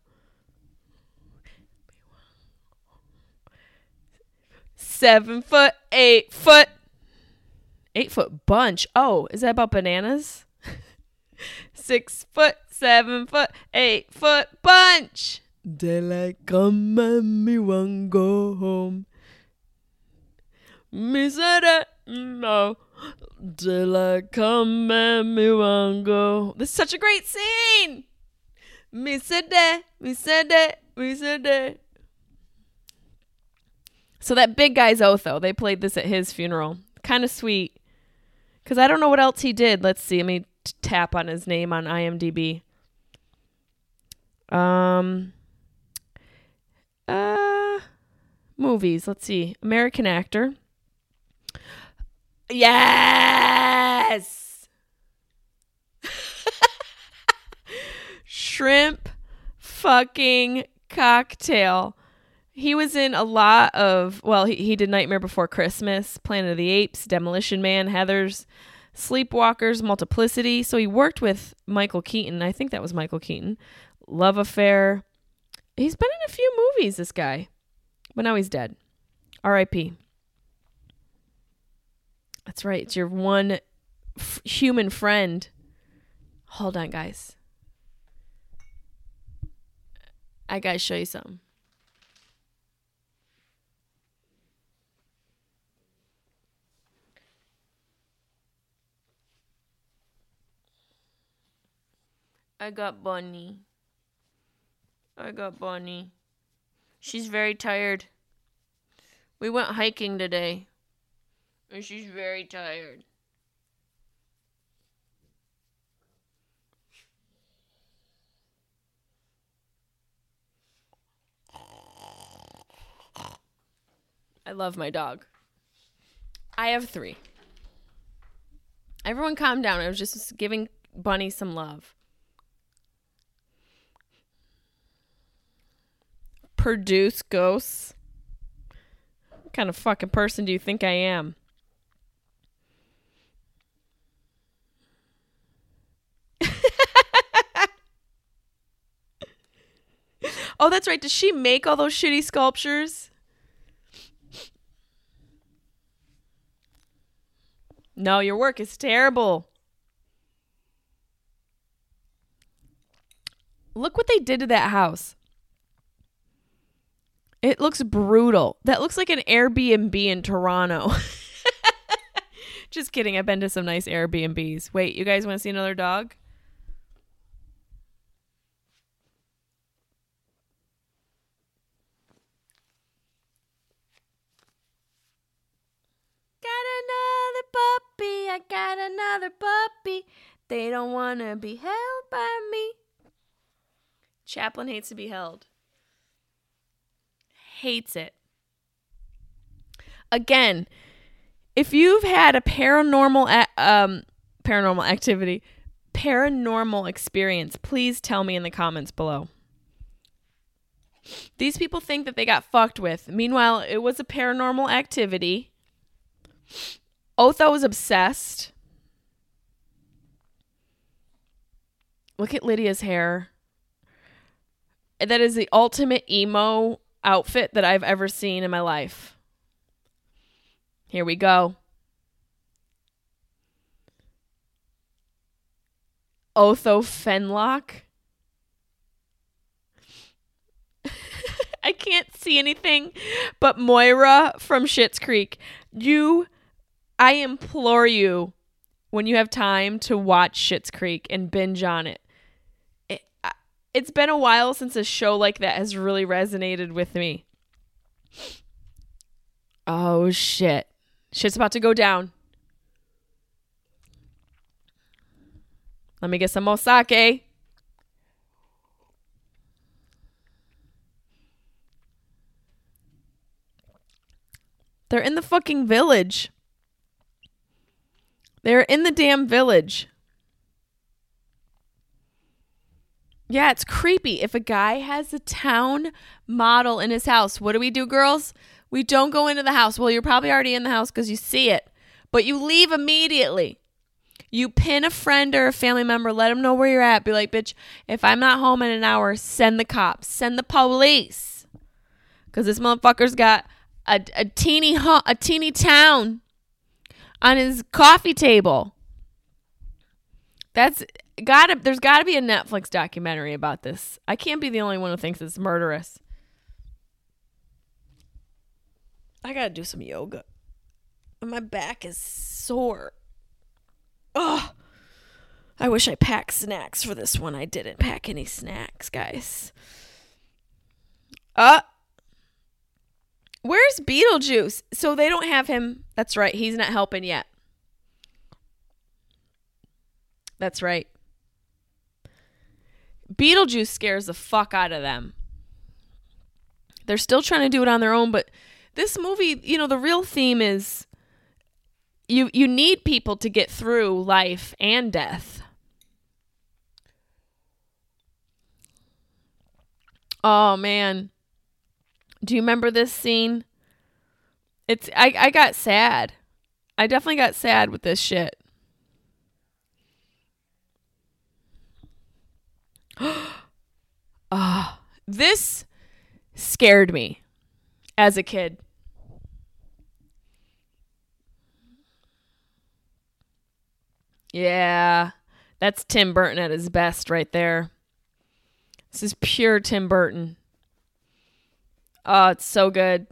Seven foot, eight foot. Eight foot bunch. Oh, is that about bananas? [laughs] Six foot, seven foot, eight foot bunch. Daylight come and me want go home. Me say that no. Daylight come and me want go. This is such a great scene. Me said that. Me said that. Me said that. So that big guy's Otho. They played this at his funeral. Kind of sweet. Because I don't know what else he did. Let's see. Let me t- tap on his name on IMDb. Um. Uh. Movies. Let's see. American actor. Yes. [laughs] Shrimp fucking cocktail. He was in a lot of, well, he, he did Nightmare Before Christmas, Planet of the Apes, Demolition Man, Heathers, Sleepwalkers, Multiplicity. So he worked with Michael Keaton. I think that was Michael Keaton. Love Affair. He's been in a few movies, this guy. But now he's dead. R.I.P. That's right. It's your one f- human friend. Hold on, guys. I gotta show you something. I got Bunny. I got Bunny. She's very tired. We went hiking today. And she's very tired. I love my dog. I have three. Everyone calm down. I was just giving Bunny some love. Produce ghosts. What kind of fucking person do you think I am? [laughs] oh, that's right. Does she make all those shitty sculptures? No, your work is terrible. Look what they did to that house. It looks brutal. That looks like an Airbnb in Toronto. [laughs] Just kidding. I've been to some nice Airbnbs. Wait, you guys want to see another dog? Got another puppy. I got another puppy. They don't want to be held by me. Chaplin hates to be held. Hates it. Again, if you've had a paranormal um paranormal activity, paranormal experience, please tell me in the comments below. These people think that they got fucked with. Meanwhile, it was a paranormal activity. Otho was obsessed. Look at Lydia's hair. That is the ultimate emo outfit that I've ever seen in my life. Here we go. Otho Fenlock. [laughs] I can't see anything but Moira from Schitt's Creek. You, I implore you, when you have time to watch Schitt's Creek and binge on it. It's been a while since a show like that has really resonated with me. Oh shit. Shit's about to go down. Let me get some more sake. They're in the fucking village. They're in the damn village. Yeah, it's creepy. If a guy has a town model in his house, what do we do, girls? We don't go into the house. Well, you're probably already in the house because you see it, but you leave immediately. You pin a friend or a family member, let them know where you're at. Be like, bitch, if I'm not home in an hour, send the cops, send the police. Because this motherfucker's got a, a teeny a teeny town on his coffee table. That's gotta there's gotta be a Netflix documentary about this. I can't be the only one who thinks it's murderous. I gotta do some yoga. My back is sore. Ugh. I wish I packed snacks for this one. I didn't pack any snacks, guys. Uh Where's Beetlejuice? So they don't have him. That's right. He's not helping yet. That's right. Beetlejuice scares the fuck out of them. They're still trying to do it on their own, but this movie, you know, the real theme is you you need people to get through life and death. Oh man. Do you remember this scene? It's I I got sad. I definitely got sad with this shit. [gasps] Ah, oh, this scared me as a kid. Yeah, that's Tim Burton at his best right there. This is pure Tim Burton. Oh, it's so good.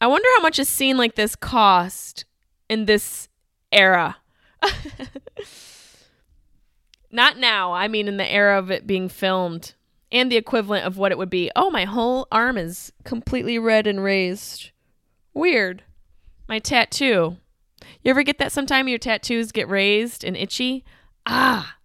I wonder how much a scene like this cost in this era. [laughs] Not now. I mean, in the era of it being filmed and the equivalent of what it would be. Oh, my whole arm is completely red and raised. Weird. My tattoo. You ever get that sometime your tattoos get raised and itchy? Ah.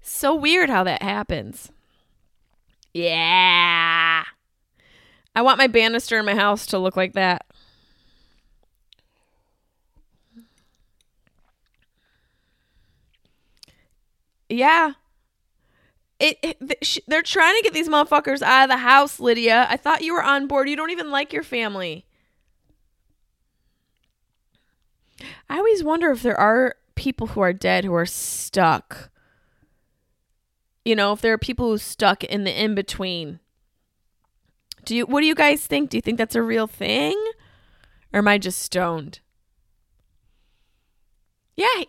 So weird how that happens. Yeah. I want my banister in my house to look like that. Yeah. It, it sh- they're trying to get these motherfuckers out of the house, Lydia. I thought you were on board. You don't even like your family. I always wonder if there are people who are dead who are stuck you know, if there are people who stuck in the in between. Do you what do you guys think? Do you think that's a real thing? Or am I just stoned? Yeah.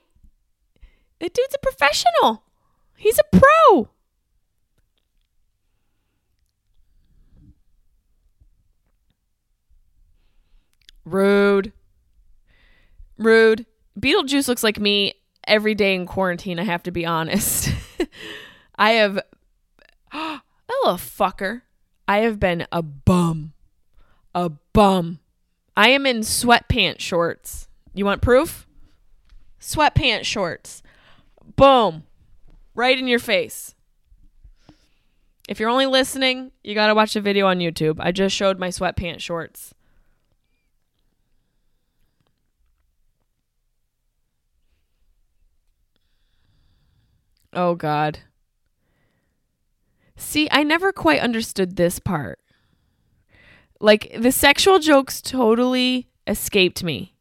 The dude's a professional. He's a pro. Rude. Rude. Beetlejuice looks like me every day in quarantine, I have to be honest. [laughs] I have, [gasps] oh, little fucker. I have been a bum. A bum. I am in sweatpants shorts. You want proof? Sweatpants shorts. Boom. Right in your face. If you're only listening, you got to watch the video on YouTube. I just showed my sweatpants shorts. Oh, God. See, I never quite understood this part. Like, the sexual jokes totally escaped me.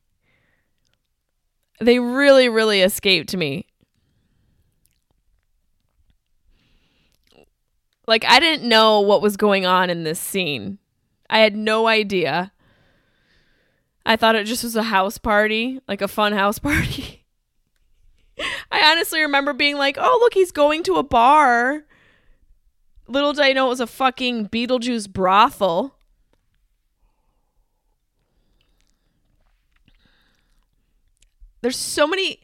They really, really escaped me. Like, I didn't know what was going on in this scene. I had no idea. I thought it just was a house party, like a fun house [laughs] party. I honestly remember being like, oh, look, he's going to a bar Little did I know it was a fucking Beetlejuice brothel. There's so many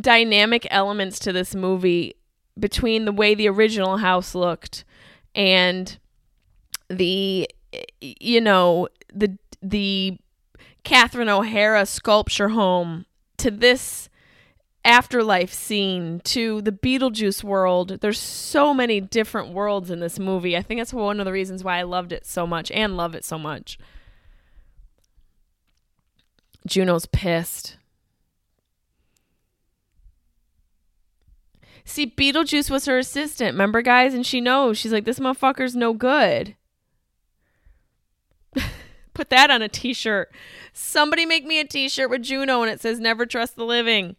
dynamic elements to this movie between the way the original house looked and the you know the the Catherine O'Hara sculpture home to this afterlife scene to the Beetlejuice world. There's so many different worlds in this movie. I think that's one of the reasons why I loved it so much and love it so much. Juno's pissed. See, Beetlejuice was her assistant, remember, guys? And she knows. She's like, this motherfucker's no good. [laughs] Put that on a t shirt. Somebody make me a t shirt with Juno and it says, never trust the living.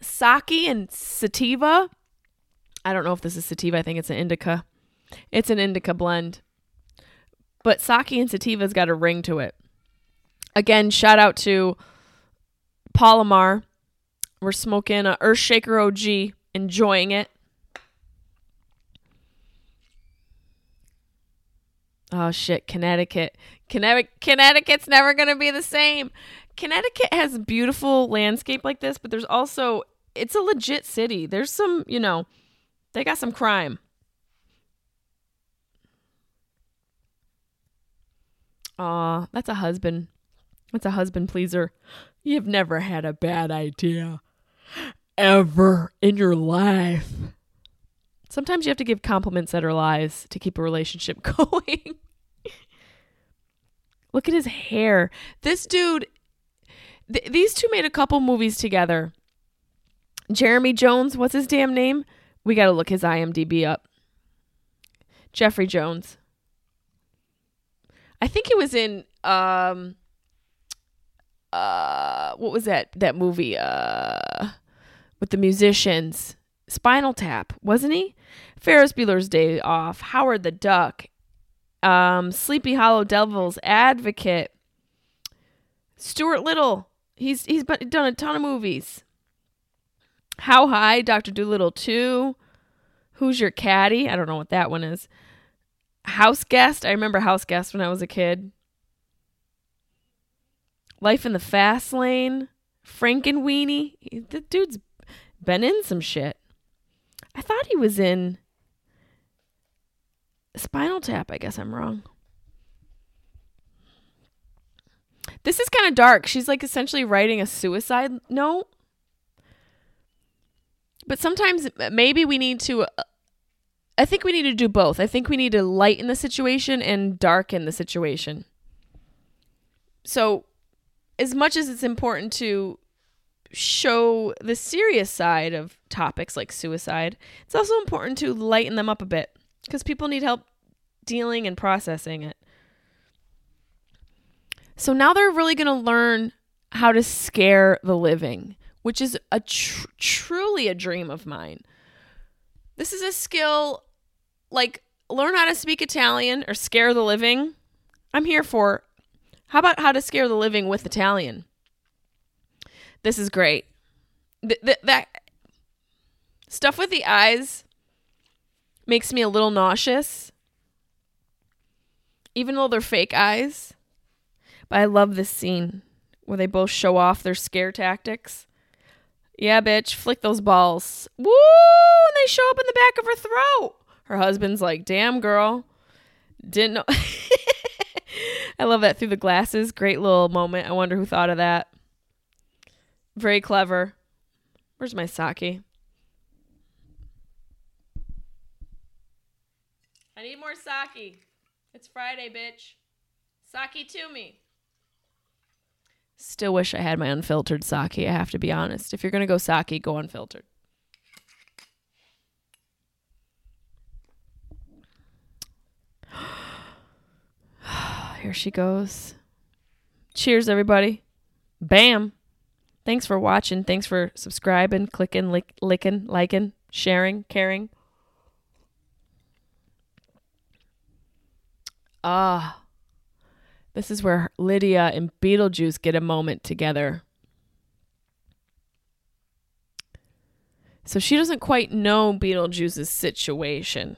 Sake and sativa. I don't know if this is sativa. I think it's an indica. It's an indica blend. But Sake and sativa's got a ring to it. Again, shout out to Palomar. We're smoking a Earthshaker OG, enjoying it. Oh shit, Connecticut. Connecticut Connecticut's never going to be the same. Connecticut has beautiful landscape like this, but there's also it's a legit city. There's some, you know, they got some crime. Aw, that's a husband. That's a husband pleaser. You've never had a bad idea ever in your life. Sometimes you have to give compliments that are lies to keep a relationship [laughs] going. Look at his hair. This dude, th- these two made a couple movies together. Jeremy Jones, what's his damn name? We got to look his IMDb up. Jeffrey Jones. I think he was in um uh what was that that movie uh with the musicians Spinal Tap, wasn't he? Ferris Bueller's Day Off, Howard the Duck, um, Sleepy Hollow Devil's Advocate, Stuart Little. He's he's done a ton of movies. How High, Doctor Dolittle Two, Who's Your Caddy? I don't know what that one is. House Guest. I remember House Guest when I was a kid. Life in the Fast Lane. Frankenweenie. The dude's been in some shit. I thought he was in Spinal Tap. I guess I'm wrong. This is kind of dark. She's like essentially writing a suicide note. But sometimes maybe we need to uh, I think we need to do both. I think we need to lighten the situation and darken the situation. So, as much as it's important to show the serious side of topics like suicide, it's also important to lighten them up a bit because people need help dealing and processing it. So now they're really going to learn how to scare the living, which is a tr- truly a dream of mine. This is a skill like learn how to speak Italian or scare the living. I'm here for. How about how to scare the living with Italian? This is great. Th- th- that stuff with the eyes makes me a little nauseous, even though they're fake eyes. But I love this scene where they both show off their scare tactics. Yeah, bitch, flick those balls. Woo! And they show up in the back of her throat. Her husband's like, damn, girl. Didn't know. [laughs] I love that through the glasses. Great little moment. I wonder who thought of that. Very clever. Where's my sake? I need more sake. It's Friday, bitch. Sake to me. Still wish I had my unfiltered sake, I have to be honest. If you're going to go sake, go unfiltered. [sighs] Here she goes. Cheers, everybody. Bam. Thanks for watching. Thanks for subscribing, clicking, lick, licking, liking, sharing, caring. Ah. This is where Lydia and Beetlejuice get a moment together. So she doesn't quite know Beetlejuice's situation.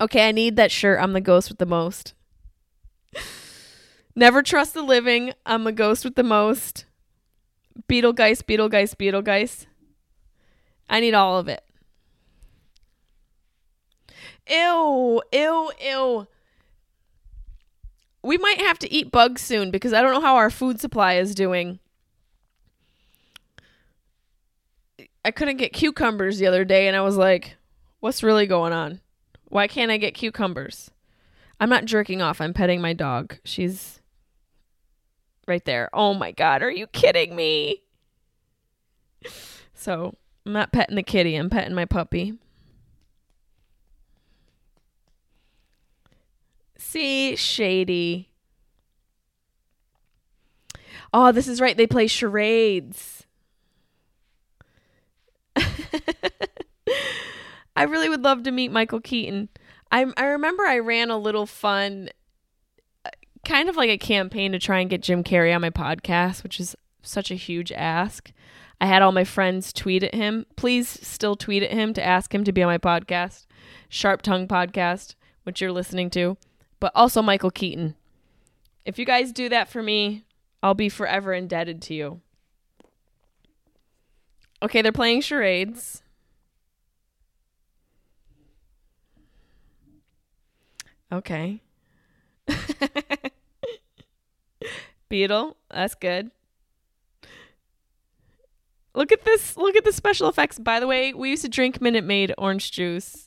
Okay, I need that shirt. I'm the ghost with the most. [laughs] Never trust the living. I'm the ghost with the most. Beetlegeist, Beetlegeist, Beetlegeist. I need all of it. Ew, ew, ew. We might have to eat bugs soon because I don't know how our food supply is doing. I couldn't get cucumbers the other day and I was like, what's really going on? Why can't I get cucumbers? I'm not jerking off. I'm petting my dog. She's right there. Oh my God. Are you kidding me? So I'm not petting the kitty. I'm petting my puppy. See, shady. Oh, this is right. They play charades. [laughs] I really would love to meet Michael Keaton. I I remember I ran a little fun uh, kind of like a campaign to try and get Jim Carrey on my podcast, which is such a huge ask. I had all my friends tweet at him. Please still tweet at him to ask him to be on my podcast, Sharp Tongue Podcast, which you're listening to, but also Michael Keaton. If you guys do that for me, I'll be forever indebted to you. Okay, they're playing charades. Okay. [laughs] Beetle, that's good. Look at this. Look at the special effects. By the way, we used to drink Minute Maid orange juice.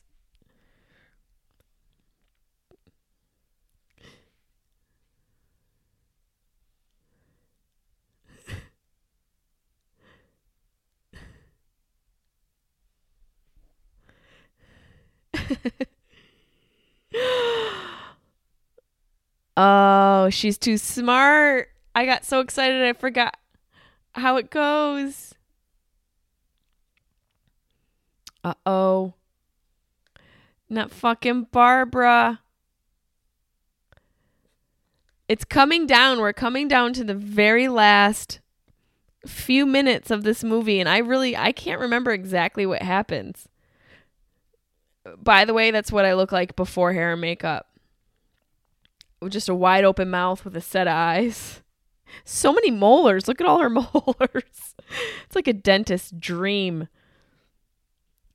[laughs] oh, she's too smart. I got so excited I forgot how it goes. Uh oh. Not fucking Barbara. It's coming down. We're coming down to the very last few minutes of this movie and I really I can't remember exactly what happens. By the way, that's what I look like before hair and makeup. Just a wide open mouth with a set of eyes. So many molars. Look at all her [laughs] molars. It's like a dentist's dream.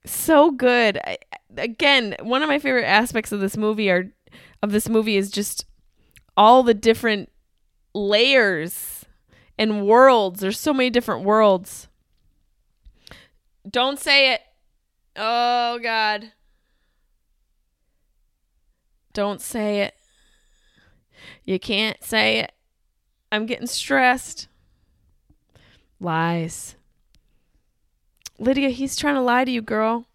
So good. I, again, one of my favorite aspects of this movie are of this movie is just all the different layers and worlds. There's so many different worlds. Don't say it. Oh god. Don't say it. You can't say it. I'm getting stressed. Lies. Lydia, he's trying to lie to you, girl.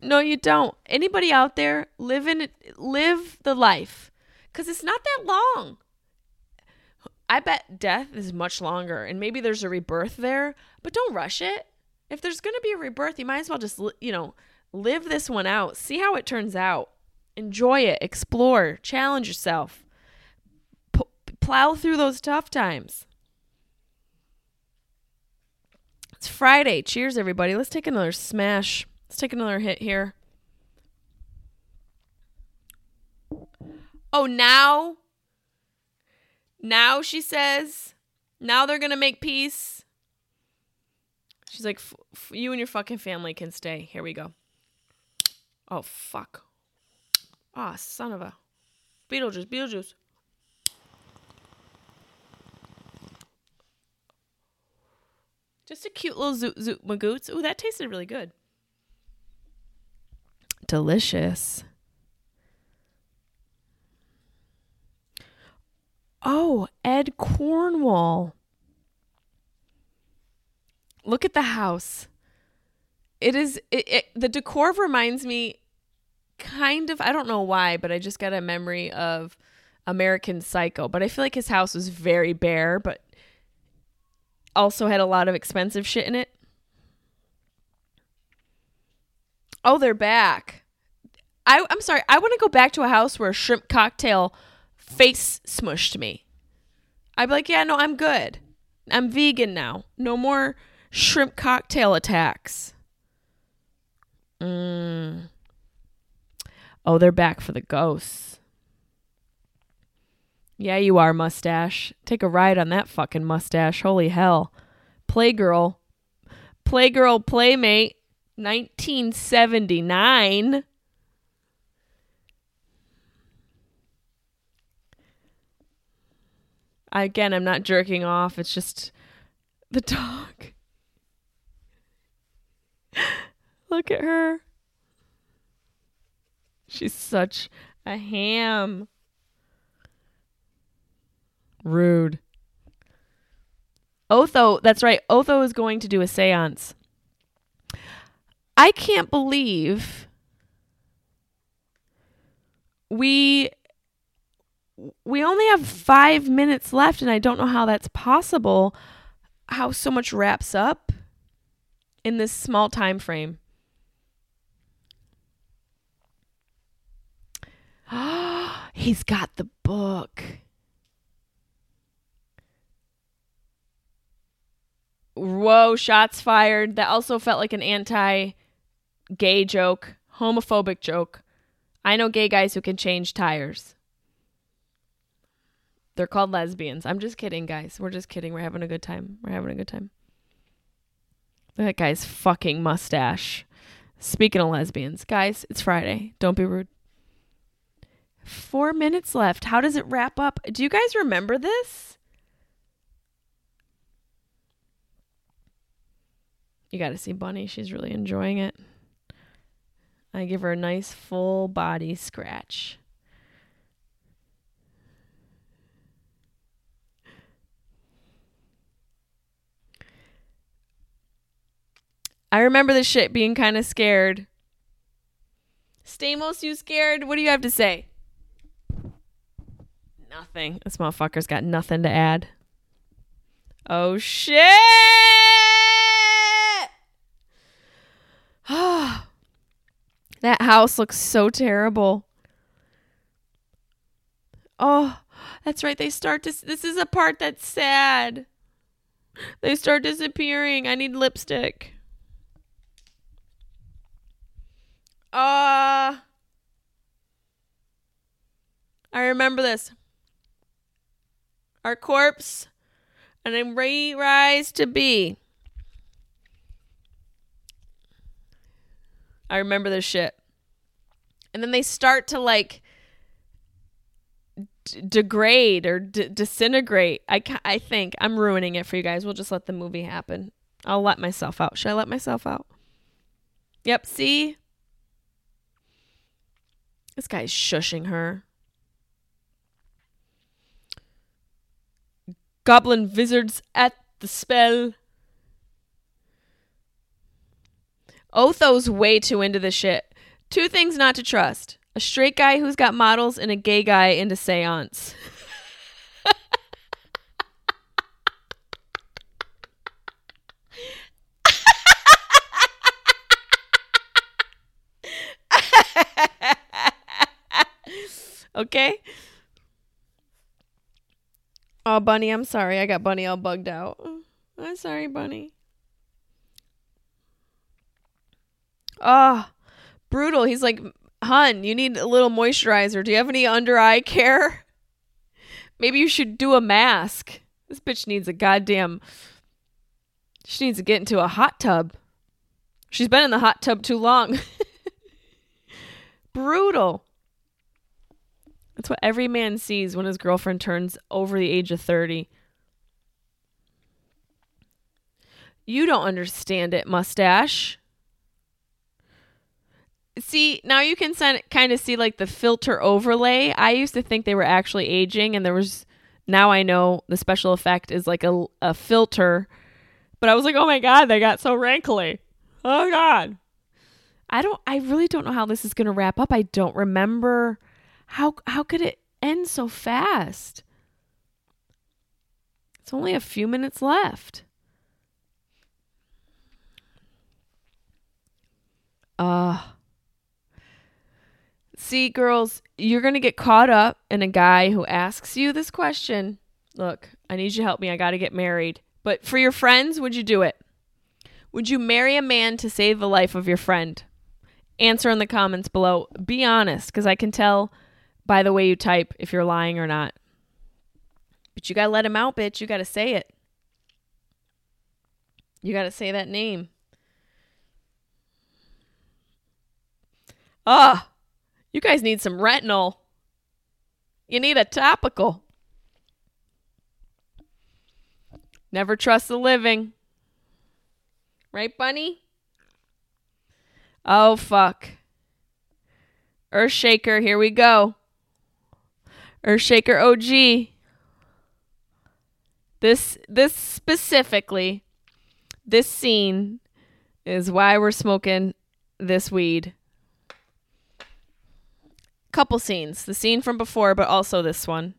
No, you don't. Anybody out there live in live the life cuz it's not that long. I bet death is much longer and maybe there's a rebirth there, but don't rush it. If there's going to be a rebirth, you might as well just, you know, live this one out. See how it turns out. Enjoy it, explore, challenge yourself. P- plow through those tough times. It's Friday. Cheers, everybody. Let's take another smash. Let's take another hit here. Oh, now? Now, she says, now they're going to make peace. She's like, you and your fucking family can stay. Here we go. Oh, fuck. Ah, oh, son of a. Beetlejuice, Beetlejuice. Just a cute little zoot zoot magoots. Ooh, that tasted really good. Delicious. Oh, Ed Cornwall. Look at the house. It is it, it the decor reminds me kind of I don't know why, but I just got a memory of American Psycho. But I feel like his house was very bare, but also had a lot of expensive shit in it. Oh, they're back. I, I'm sorry. I want to go back to a house where a shrimp cocktail face smushed me. I'd be like, yeah, no, I'm good. I'm vegan now. No more shrimp cocktail attacks. Mm. Oh, they're back for the ghosts. Yeah, you are, mustache. Take a ride on that fucking mustache. Holy hell. Playgirl. Playgirl Playmate 1979. Again, I'm not jerking off. It's just the dog. [laughs] Look at her. She's such a ham. Rude. Otho, that's right. Otho is going to do a seance. I can't believe we we only have 5 minutes left and I don't know how that's possible. How so much wraps up in this small time frame. [gasps] He's got the book. Whoa, shots fired. That also felt like an anti gay joke, homophobic joke. I know gay guys who can change tires. They're called lesbians. I'm just kidding, guys. We're just kidding. We're having a good time. We're having a good time. Look at that guy's fucking mustache. Speaking of lesbians, guys, it's Friday. Don't be rude. Four minutes left. How does it wrap up? Do you guys remember this? You got to see Bunny. She's really enjoying it. I give her a nice full body scratch. I remember this shit being kind of scared. Stamos, you scared? What do you have to say? Nothing. This motherfucker's got nothing to add. Oh shit! [sighs] that house looks so terrible. Oh, that's right. They start to. This is a part that's sad. They start disappearing. I need lipstick. Uh I remember this. Our corpse and a re-rise to be. I remember this shit. And then they start to like d- degrade or d- disintegrate. I ca- I think I'm ruining it for you guys. We'll just let the movie happen. I'll let myself out. Should I let myself out? Yep, see? This guy's shushing her. Goblin wizards at the spell. Otho's way too into the shit. Two things not to trust a straight guy who's got models and a gay guy into seance. [laughs] okay? Oh, Bunny, I'm sorry. I got Bunny all bugged out. I'm sorry, Bunny. Oh, brutal. He's like, Hun, you need a little moisturizer. Do you have any under eye care? Maybe you should do a mask. This bitch needs a goddamn. She needs to get into a hot tub. She's been in the hot tub too long. [laughs] brutal. That's what every man sees when his girlfriend turns over the age of 30. You don't understand it, mustache. See, now you can kind of see like the filter overlay. I used to think they were actually aging, and there was now I know the special effect is like a, a filter. But I was like, oh my God, they got so wrinkly. Oh God. I don't, I really don't know how this is going to wrap up. I don't remember how how could it end so fast? It's only a few minutes left. Uh See, girls, you're going to get caught up in a guy who asks you this question. Look, I need you to help me. I got to get married. But for your friends, would you do it? Would you marry a man to save the life of your friend? Answer in the comments below. Be honest, because I can tell by the way you type if you're lying or not. But you gotta let him out, bitch. You gotta say it. You gotta say that name. Ah, you guys need some retinol. You need a topical. Never trust the living. Right, Bunny? Oh, fuck. Earthshaker, here we go. Earthshaker OG. This this specifically, this scene is why we're smoking this weed. Couple scenes. The scene from before, but also this one.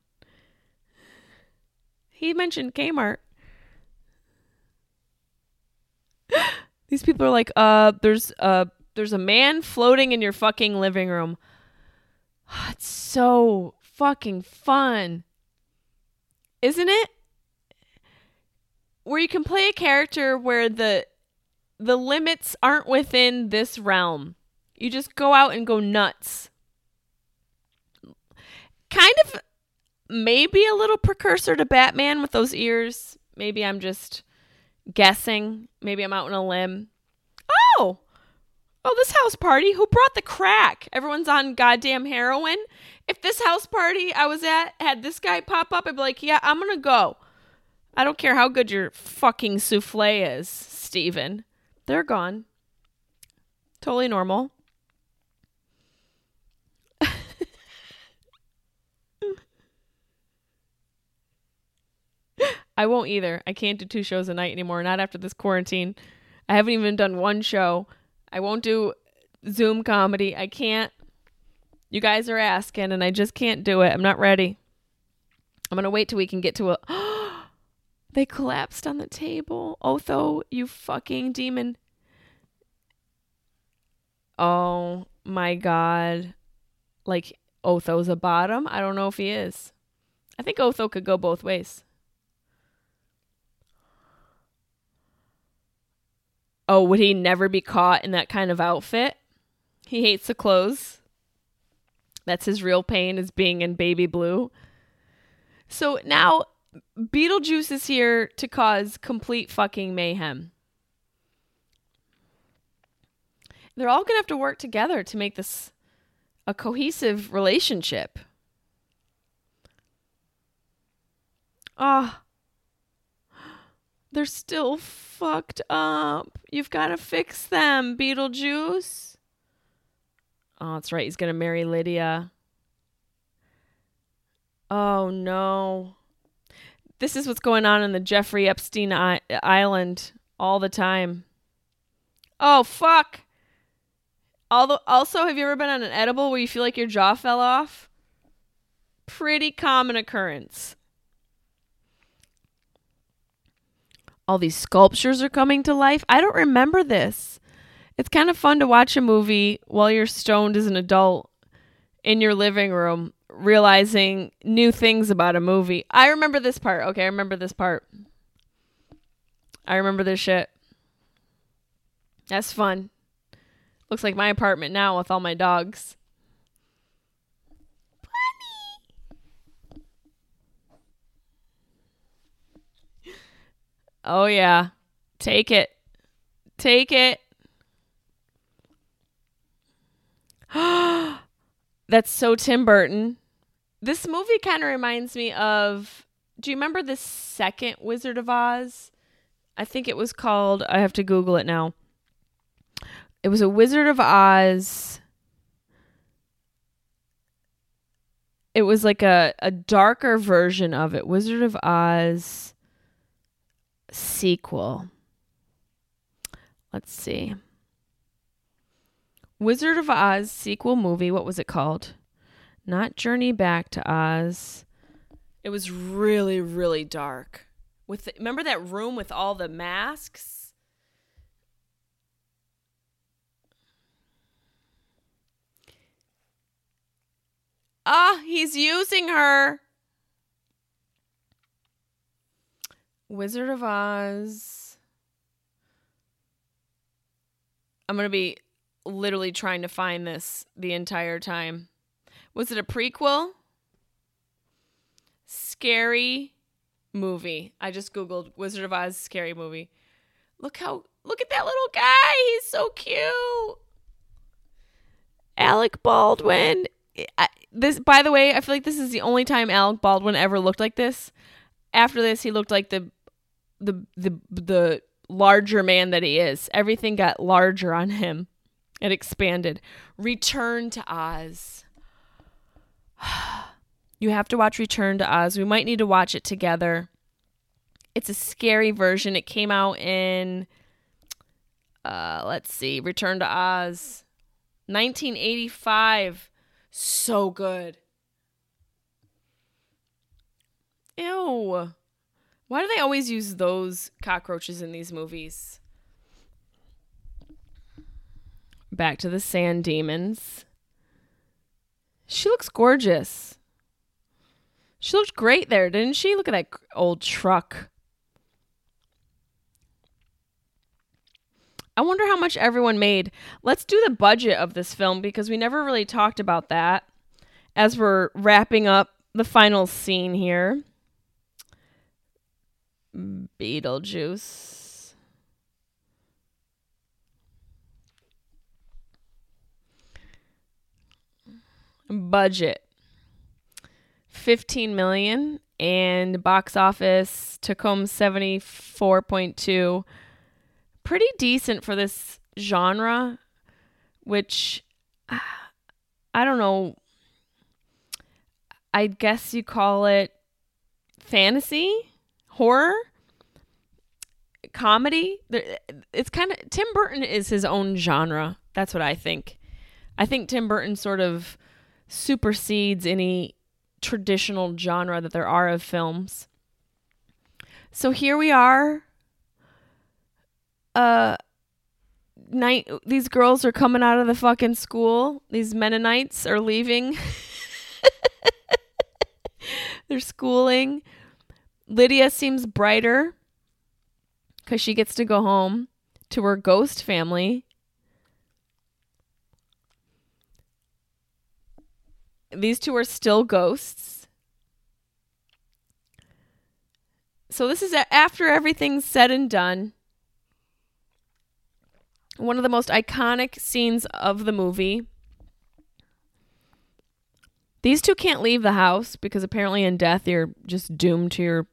He mentioned Kmart. [gasps] These people are like, uh, there's uh there's a man floating in your fucking living room. [sighs] It's so fucking fun. Isn't it? Where you can play a character where the the limits aren't within this realm. You just go out and go nuts. Kind of maybe a little precursor to Batman with those ears. Maybe I'm just guessing. Maybe I'm out on a limb. Oh, oh, this house party. Who brought the crack? Everyone's on goddamn heroin. If this house party I was at had this guy pop up, I'd be like, yeah, I'm gonna go. I don't care how good your fucking souffle is, Steven. They're gone. Totally normal. [laughs] I won't either. I can't do two shows a night anymore, not after this quarantine. I haven't even done one show. I won't do Zoom comedy. I can't. You guys are asking, and I just can't do it. I'm not ready. I'm going to wait till we can get to a. [gasps] they collapsed on the table. Otho, you fucking demon. Oh my god. Like, Otho's a bottom? I don't know if he is. I think Otho could go both ways. Oh, would he never be caught in that kind of outfit? He hates the clothes. That's his real pain is being in baby blue. So now Beetlejuice is here to cause complete fucking mayhem. They're all going to have to work together to make this a cohesive relationship. Ah. Oh, they're still fucked up. You've got to fix them, Beetlejuice. Oh, that's right. He's going to marry Lydia. Oh, no. This is what's going on in the Jeffrey Epstein I- Island all the time. Oh, fuck. Although, also, have you ever been on an edible where you feel like your jaw fell off? Pretty common occurrence. all these sculptures are coming to life. I don't remember this. It's kind of fun to watch a movie while you're stoned as an adult in your living room, realizing new things about a movie. I remember this part. Okay, I remember this part. I remember this shit. That's fun. Looks like my apartment now with all my dogs. Bunny. [laughs] Oh yeah. Take it. Take it. [gasps] That's so Tim Burton. This movie kind of reminds me of Do you remember the second Wizard of Oz? I think it was called I have to Google it now. It was a Wizard of Oz. It was like a, a darker version of it. Wizard of Oz sequel. Let's see. Wizard of Oz sequel movie. What was it called? Not Journey Back to Oz. It was really, really dark. With the, remember that room with all the masks? Ah, he's using her. Wizard of Oz. I'm going to be literally trying to find this the entire time. Was it a prequel? Scary movie. I just googled Wizard of Oz scary movie. Look how look at that little guy. He's so cute. Alec Baldwin. I, this by the way, I feel like this is the only time Alec Baldwin ever looked like this. After this, he looked like the the the the larger man that he is. Everything got larger on him. It expanded. Return to Oz. [sighs] you have to watch Return to Oz. We might need to watch it together. It's a scary version. It came out in uh let's see, Return to Oz 1985. So good. Ew. Why do they always use those cockroaches in these movies? Back to the sand demons. She looks gorgeous. She looked great there, didn't she? Look at that old truck. I wonder how much everyone made. Let's do the budget of this film because we never really talked about that as we're wrapping up the final scene here. Beetlejuice. Budget. 15 million and box office took home 74.2 pretty decent for this genre which I don't know. I guess you call it fantasy horror comedy. It's kind of tim burton is his own genre. That's what i think. I think tim burton sort of supersedes any traditional genre that there are of films. So here we are uh night these girls are coming out of the fucking school. These mennonites are leaving. [laughs] They're schooling. Lydia seems brighter because she gets to go home to her ghost family. These two are still ghosts. So, this is after everything's said and done. One of the most iconic scenes of the movie. These two can't leave the house because apparently in death you're just doomed to your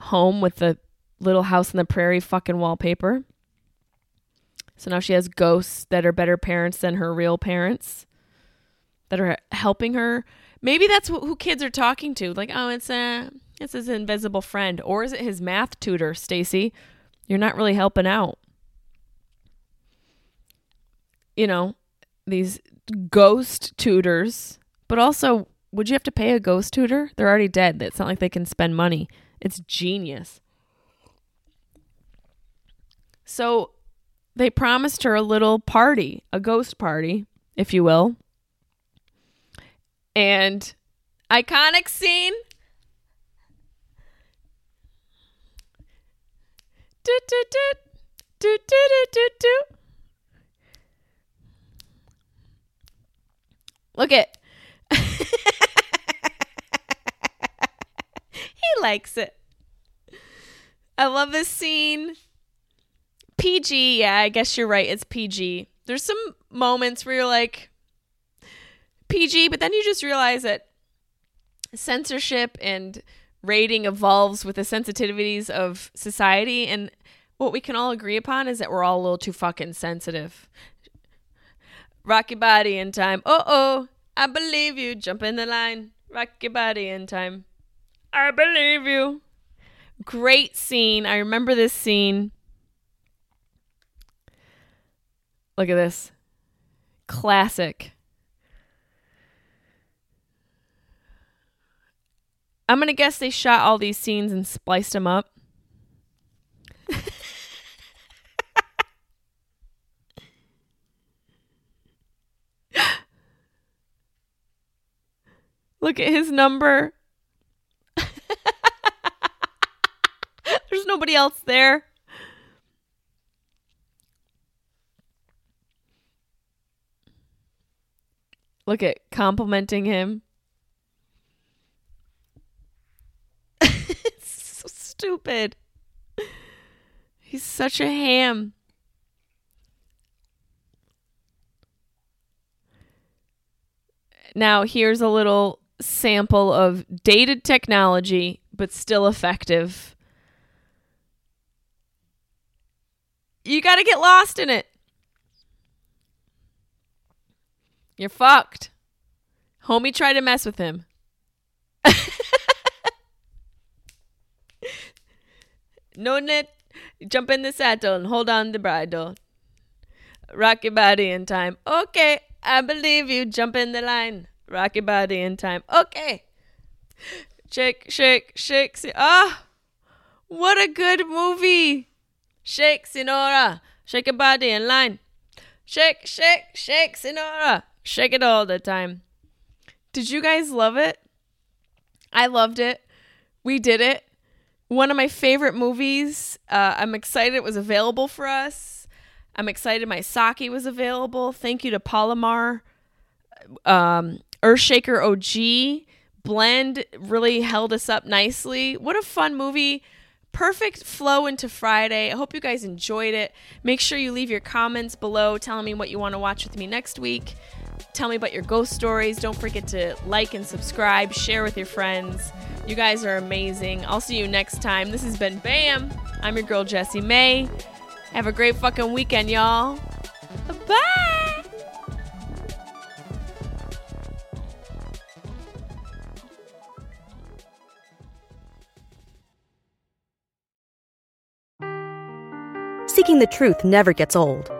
home with the little house in the prairie fucking wallpaper. So now she has ghosts that are better parents than her real parents that are helping her. Maybe that's who kids are talking to. Like, oh, it's a it's his invisible friend, or is it his math tutor, Stacy? You're not really helping out. You know, these ghost tutors, but also, would you have to pay a ghost tutor? They're already dead. It's not like they can spend money. It's genius. So they promised her a little party, a ghost party, if you will. And iconic scene. Do, do, do, do, do, do, do, do. Look at [laughs] he likes it. I love this scene. PG, yeah, I guess you're right. It's PG. There's some moments where you're like PG, but then you just realize that censorship and rating evolves with the sensitivities of society and what we can all agree upon is that we're all a little too fucking sensitive. Rock your body in time. Oh oh, I believe you. Jump in the line. Rock your body in time. I believe you. Great scene. I remember this scene. Look at this. Classic. I'm going to guess they shot all these scenes and spliced them up. Look at his number. [laughs] There's nobody else there. Look at complimenting him. Stupid. He's such a ham. Now, here's a little sample of dated technology, but still effective. You got to get lost in it. You're fucked. Homie tried to mess with him. [laughs] no net. Jump in the saddle and hold on the bridle. Rock your body in time. Okay, I believe you. Jump in the line. Rock your body in time. Okay. Shake, shake, shake. Ah, oh, what a good movie. Shake, Sinora. Shake your body in line. Shake, shake, shake, Sinora. Shake it all the time. Did you guys love it? I loved it. We did it. One of my favorite movies. Uh, I'm excited it was available for us. I'm excited my sake was available. Thank you to Palomar. Um, Earthshaker OG blend really held us up nicely. What a fun movie. Perfect flow into Friday. I hope you guys enjoyed it. Make sure you leave your comments below telling me what you want to watch with me next week. Tell me about your ghost stories. Don't forget to like and subscribe, share with your friends. You guys are amazing. I'll see you next time. This has been BAM. I'm your girl, Jessimae. Have a great fucking weekend, y'all. Bye. Seeking the truth never gets old.